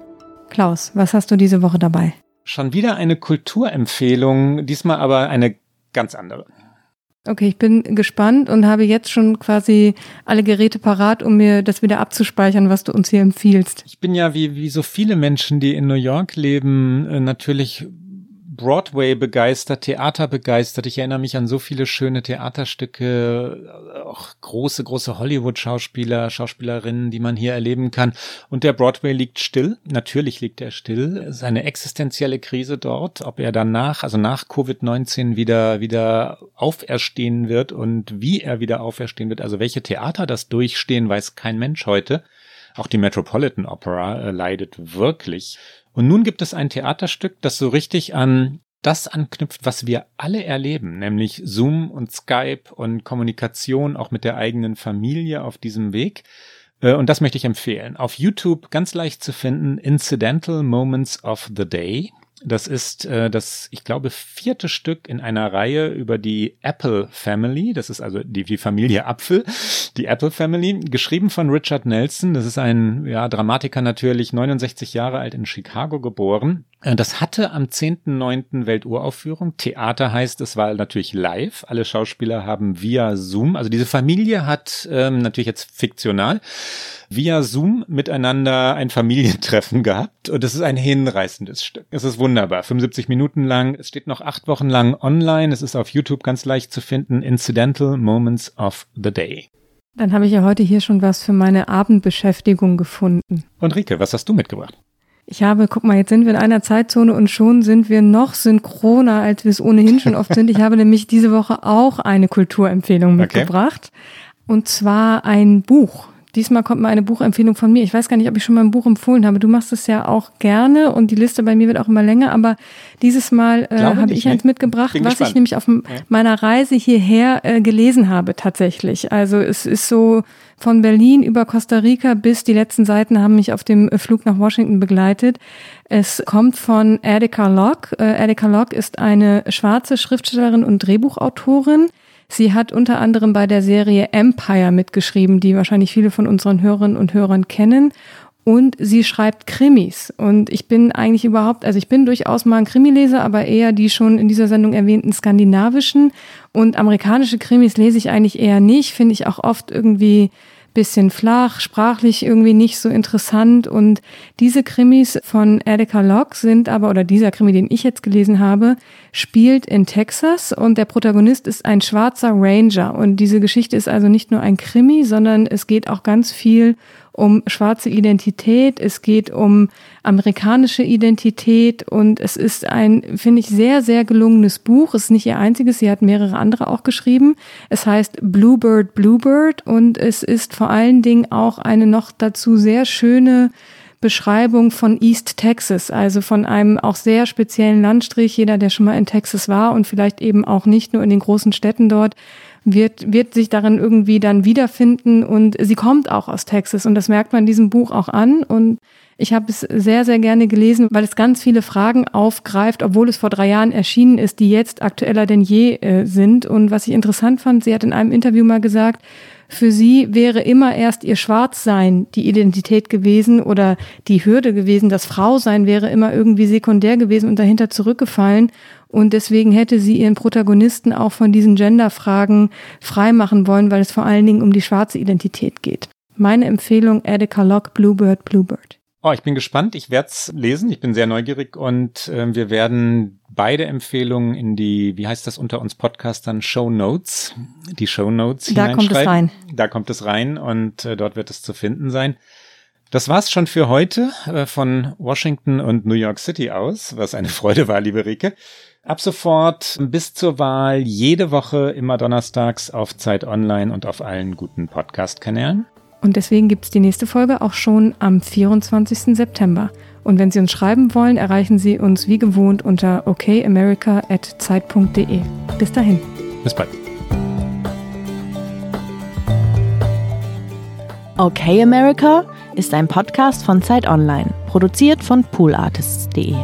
Klaus, was hast du diese Woche dabei? Schon wieder eine Kulturempfehlung, diesmal aber eine ganz andere. Okay, ich bin gespannt und habe jetzt schon quasi alle Geräte parat, um mir das wieder abzuspeichern, was du uns hier empfiehlst. Ich bin ja wie, wie so viele Menschen, die in New York leben, äh, natürlich Broadway begeistert, Theater begeistert. Ich erinnere mich an so viele schöne Theaterstücke, auch große, große Hollywood-Schauspieler, Schauspielerinnen, die man hier erleben kann. Und der Broadway liegt still. Natürlich liegt er still. Es ist eine existenzielle Krise dort. Ob er danach, also nach Covid-19 wieder, wieder auferstehen wird und wie er wieder auferstehen wird, also welche Theater das durchstehen, weiß kein Mensch heute. Auch die Metropolitan Opera äh, leidet wirklich. Und nun gibt es ein Theaterstück, das so richtig an das anknüpft, was wir alle erleben, nämlich Zoom und Skype und Kommunikation auch mit der eigenen Familie auf diesem Weg. Äh, Und das möchte ich empfehlen. Auf YouTube ganz leicht zu finden, Incidental Moments of the Day. Das ist äh, das, ich glaube, vierte Stück in einer Reihe über die Apple Family. Das ist also die, die Familie Apfel, die Apple Family, geschrieben von Richard Nelson. Das ist ein ja, Dramatiker natürlich, 69 Jahre alt in Chicago geboren. Äh, Das hatte am 10.9. Welturaufführung. Theater heißt, es war natürlich live. Alle Schauspieler haben via Zoom, also diese Familie hat ähm, natürlich jetzt fiktional, via Zoom miteinander ein Familientreffen gehabt. Und es ist ein hinreißendes Stück. Es ist wunderbar. 75 Minuten lang. Es steht noch acht Wochen lang online. Es ist auf YouTube ganz leicht zu finden. Incidental Moments of the Day. Dann habe ich ja heute hier schon was für meine Abendbeschäftigung gefunden. Und Rike, was hast du mitgebracht? Ich habe, guck mal, jetzt sind wir in einer Zeitzone und schon sind wir noch synchroner, als wir es ohnehin schon oft sind. Ich habe nämlich diese Woche auch eine Kulturempfehlung Okay. mitgebracht. Und zwar ein Buch. Diesmal kommt mal eine Buchempfehlung von mir. Ich weiß gar nicht, ob ich schon mal ein Buch empfohlen habe. Du machst es ja auch gerne und die Liste bei mir wird auch immer länger. Aber dieses Mal äh, habe ich eins ne? mitgebracht, Bin was gespannt. ich nämlich auf meiner Reise hierher äh, gelesen habe tatsächlich. Also es ist so von Berlin über Costa Rica bis die letzten Seiten haben mich auf dem Flug nach Washington begleitet. Es kommt von Erika Locke. Äh, Erika Locke ist eine schwarze Schriftstellerin und Drehbuchautorin. Sie hat unter anderem bei der Serie Empire mitgeschrieben, die wahrscheinlich viele von unseren Hörerinnen und Hörern kennen. Und sie schreibt Krimis. Und ich bin eigentlich überhaupt, also ich bin durchaus mal ein Krimileser, aber eher die schon in dieser Sendung erwähnten skandinavischen. Und amerikanische Krimis lese ich eigentlich eher nicht, finde ich auch oft irgendwie bisschen flach, sprachlich irgendwie nicht so interessant. Und diese Krimis von Erika Locke sind aber, oder dieser Krimi, den ich jetzt gelesen habe, spielt in Texas und der Protagonist ist ein schwarzer Ranger. Und diese Geschichte ist also nicht nur ein Krimi, sondern es geht auch ganz viel um schwarze Identität, es geht um amerikanische Identität und es ist ein, finde ich, sehr, sehr gelungenes Buch. Es ist nicht ihr einziges, sie hat mehrere andere auch geschrieben. Es heißt Bluebird, Bluebird und es ist vor allen Dingen auch eine noch dazu sehr schöne Beschreibung von East Texas, also von einem auch sehr speziellen Landstrich. Jeder, der schon mal in Texas war und vielleicht eben auch nicht nur in den großen Städten dort, wird, wird sich darin irgendwie dann wiederfinden und sie kommt auch aus Texas und das merkt man diesem Buch auch an und ich habe es sehr, sehr gerne gelesen, weil es ganz viele Fragen aufgreift, obwohl es vor drei Jahren erschienen ist, die jetzt aktueller denn je äh, sind. Und was ich interessant fand, sie hat in einem Interview mal gesagt, für sie wäre immer erst ihr Schwarzsein die Identität gewesen oder die Hürde gewesen. Das Frausein wäre immer irgendwie sekundär gewesen und dahinter zurückgefallen. Und deswegen hätte sie ihren Protagonisten auch von diesen Genderfragen freimachen wollen, weil es vor allen Dingen um die schwarze Identität geht. Meine Empfehlung, Erika Locke, Bluebird, Bluebird. Oh, ich bin gespannt. Ich werde es lesen. Ich bin sehr neugierig und äh, wir werden beide Empfehlungen in die, wie heißt das unter uns Podcastern, Show Notes, die Show Notes Da kommt es rein. Da kommt es rein und äh, dort wird es zu finden sein. Das war's schon für heute äh, von Washington und New York City aus, was eine Freude war, liebe Rike. Ab sofort bis zur Wahl jede Woche immer donnerstags auf Zeit Online und auf allen guten Podcast-Kanälen. Und deswegen gibt es die nächste Folge auch schon am 24. September. Und wenn Sie uns schreiben wollen, erreichen Sie uns wie gewohnt unter okamerica.zeit.de. Bis dahin. Bis bald. Okay America ist ein Podcast von Zeit Online, produziert von poolartists.de.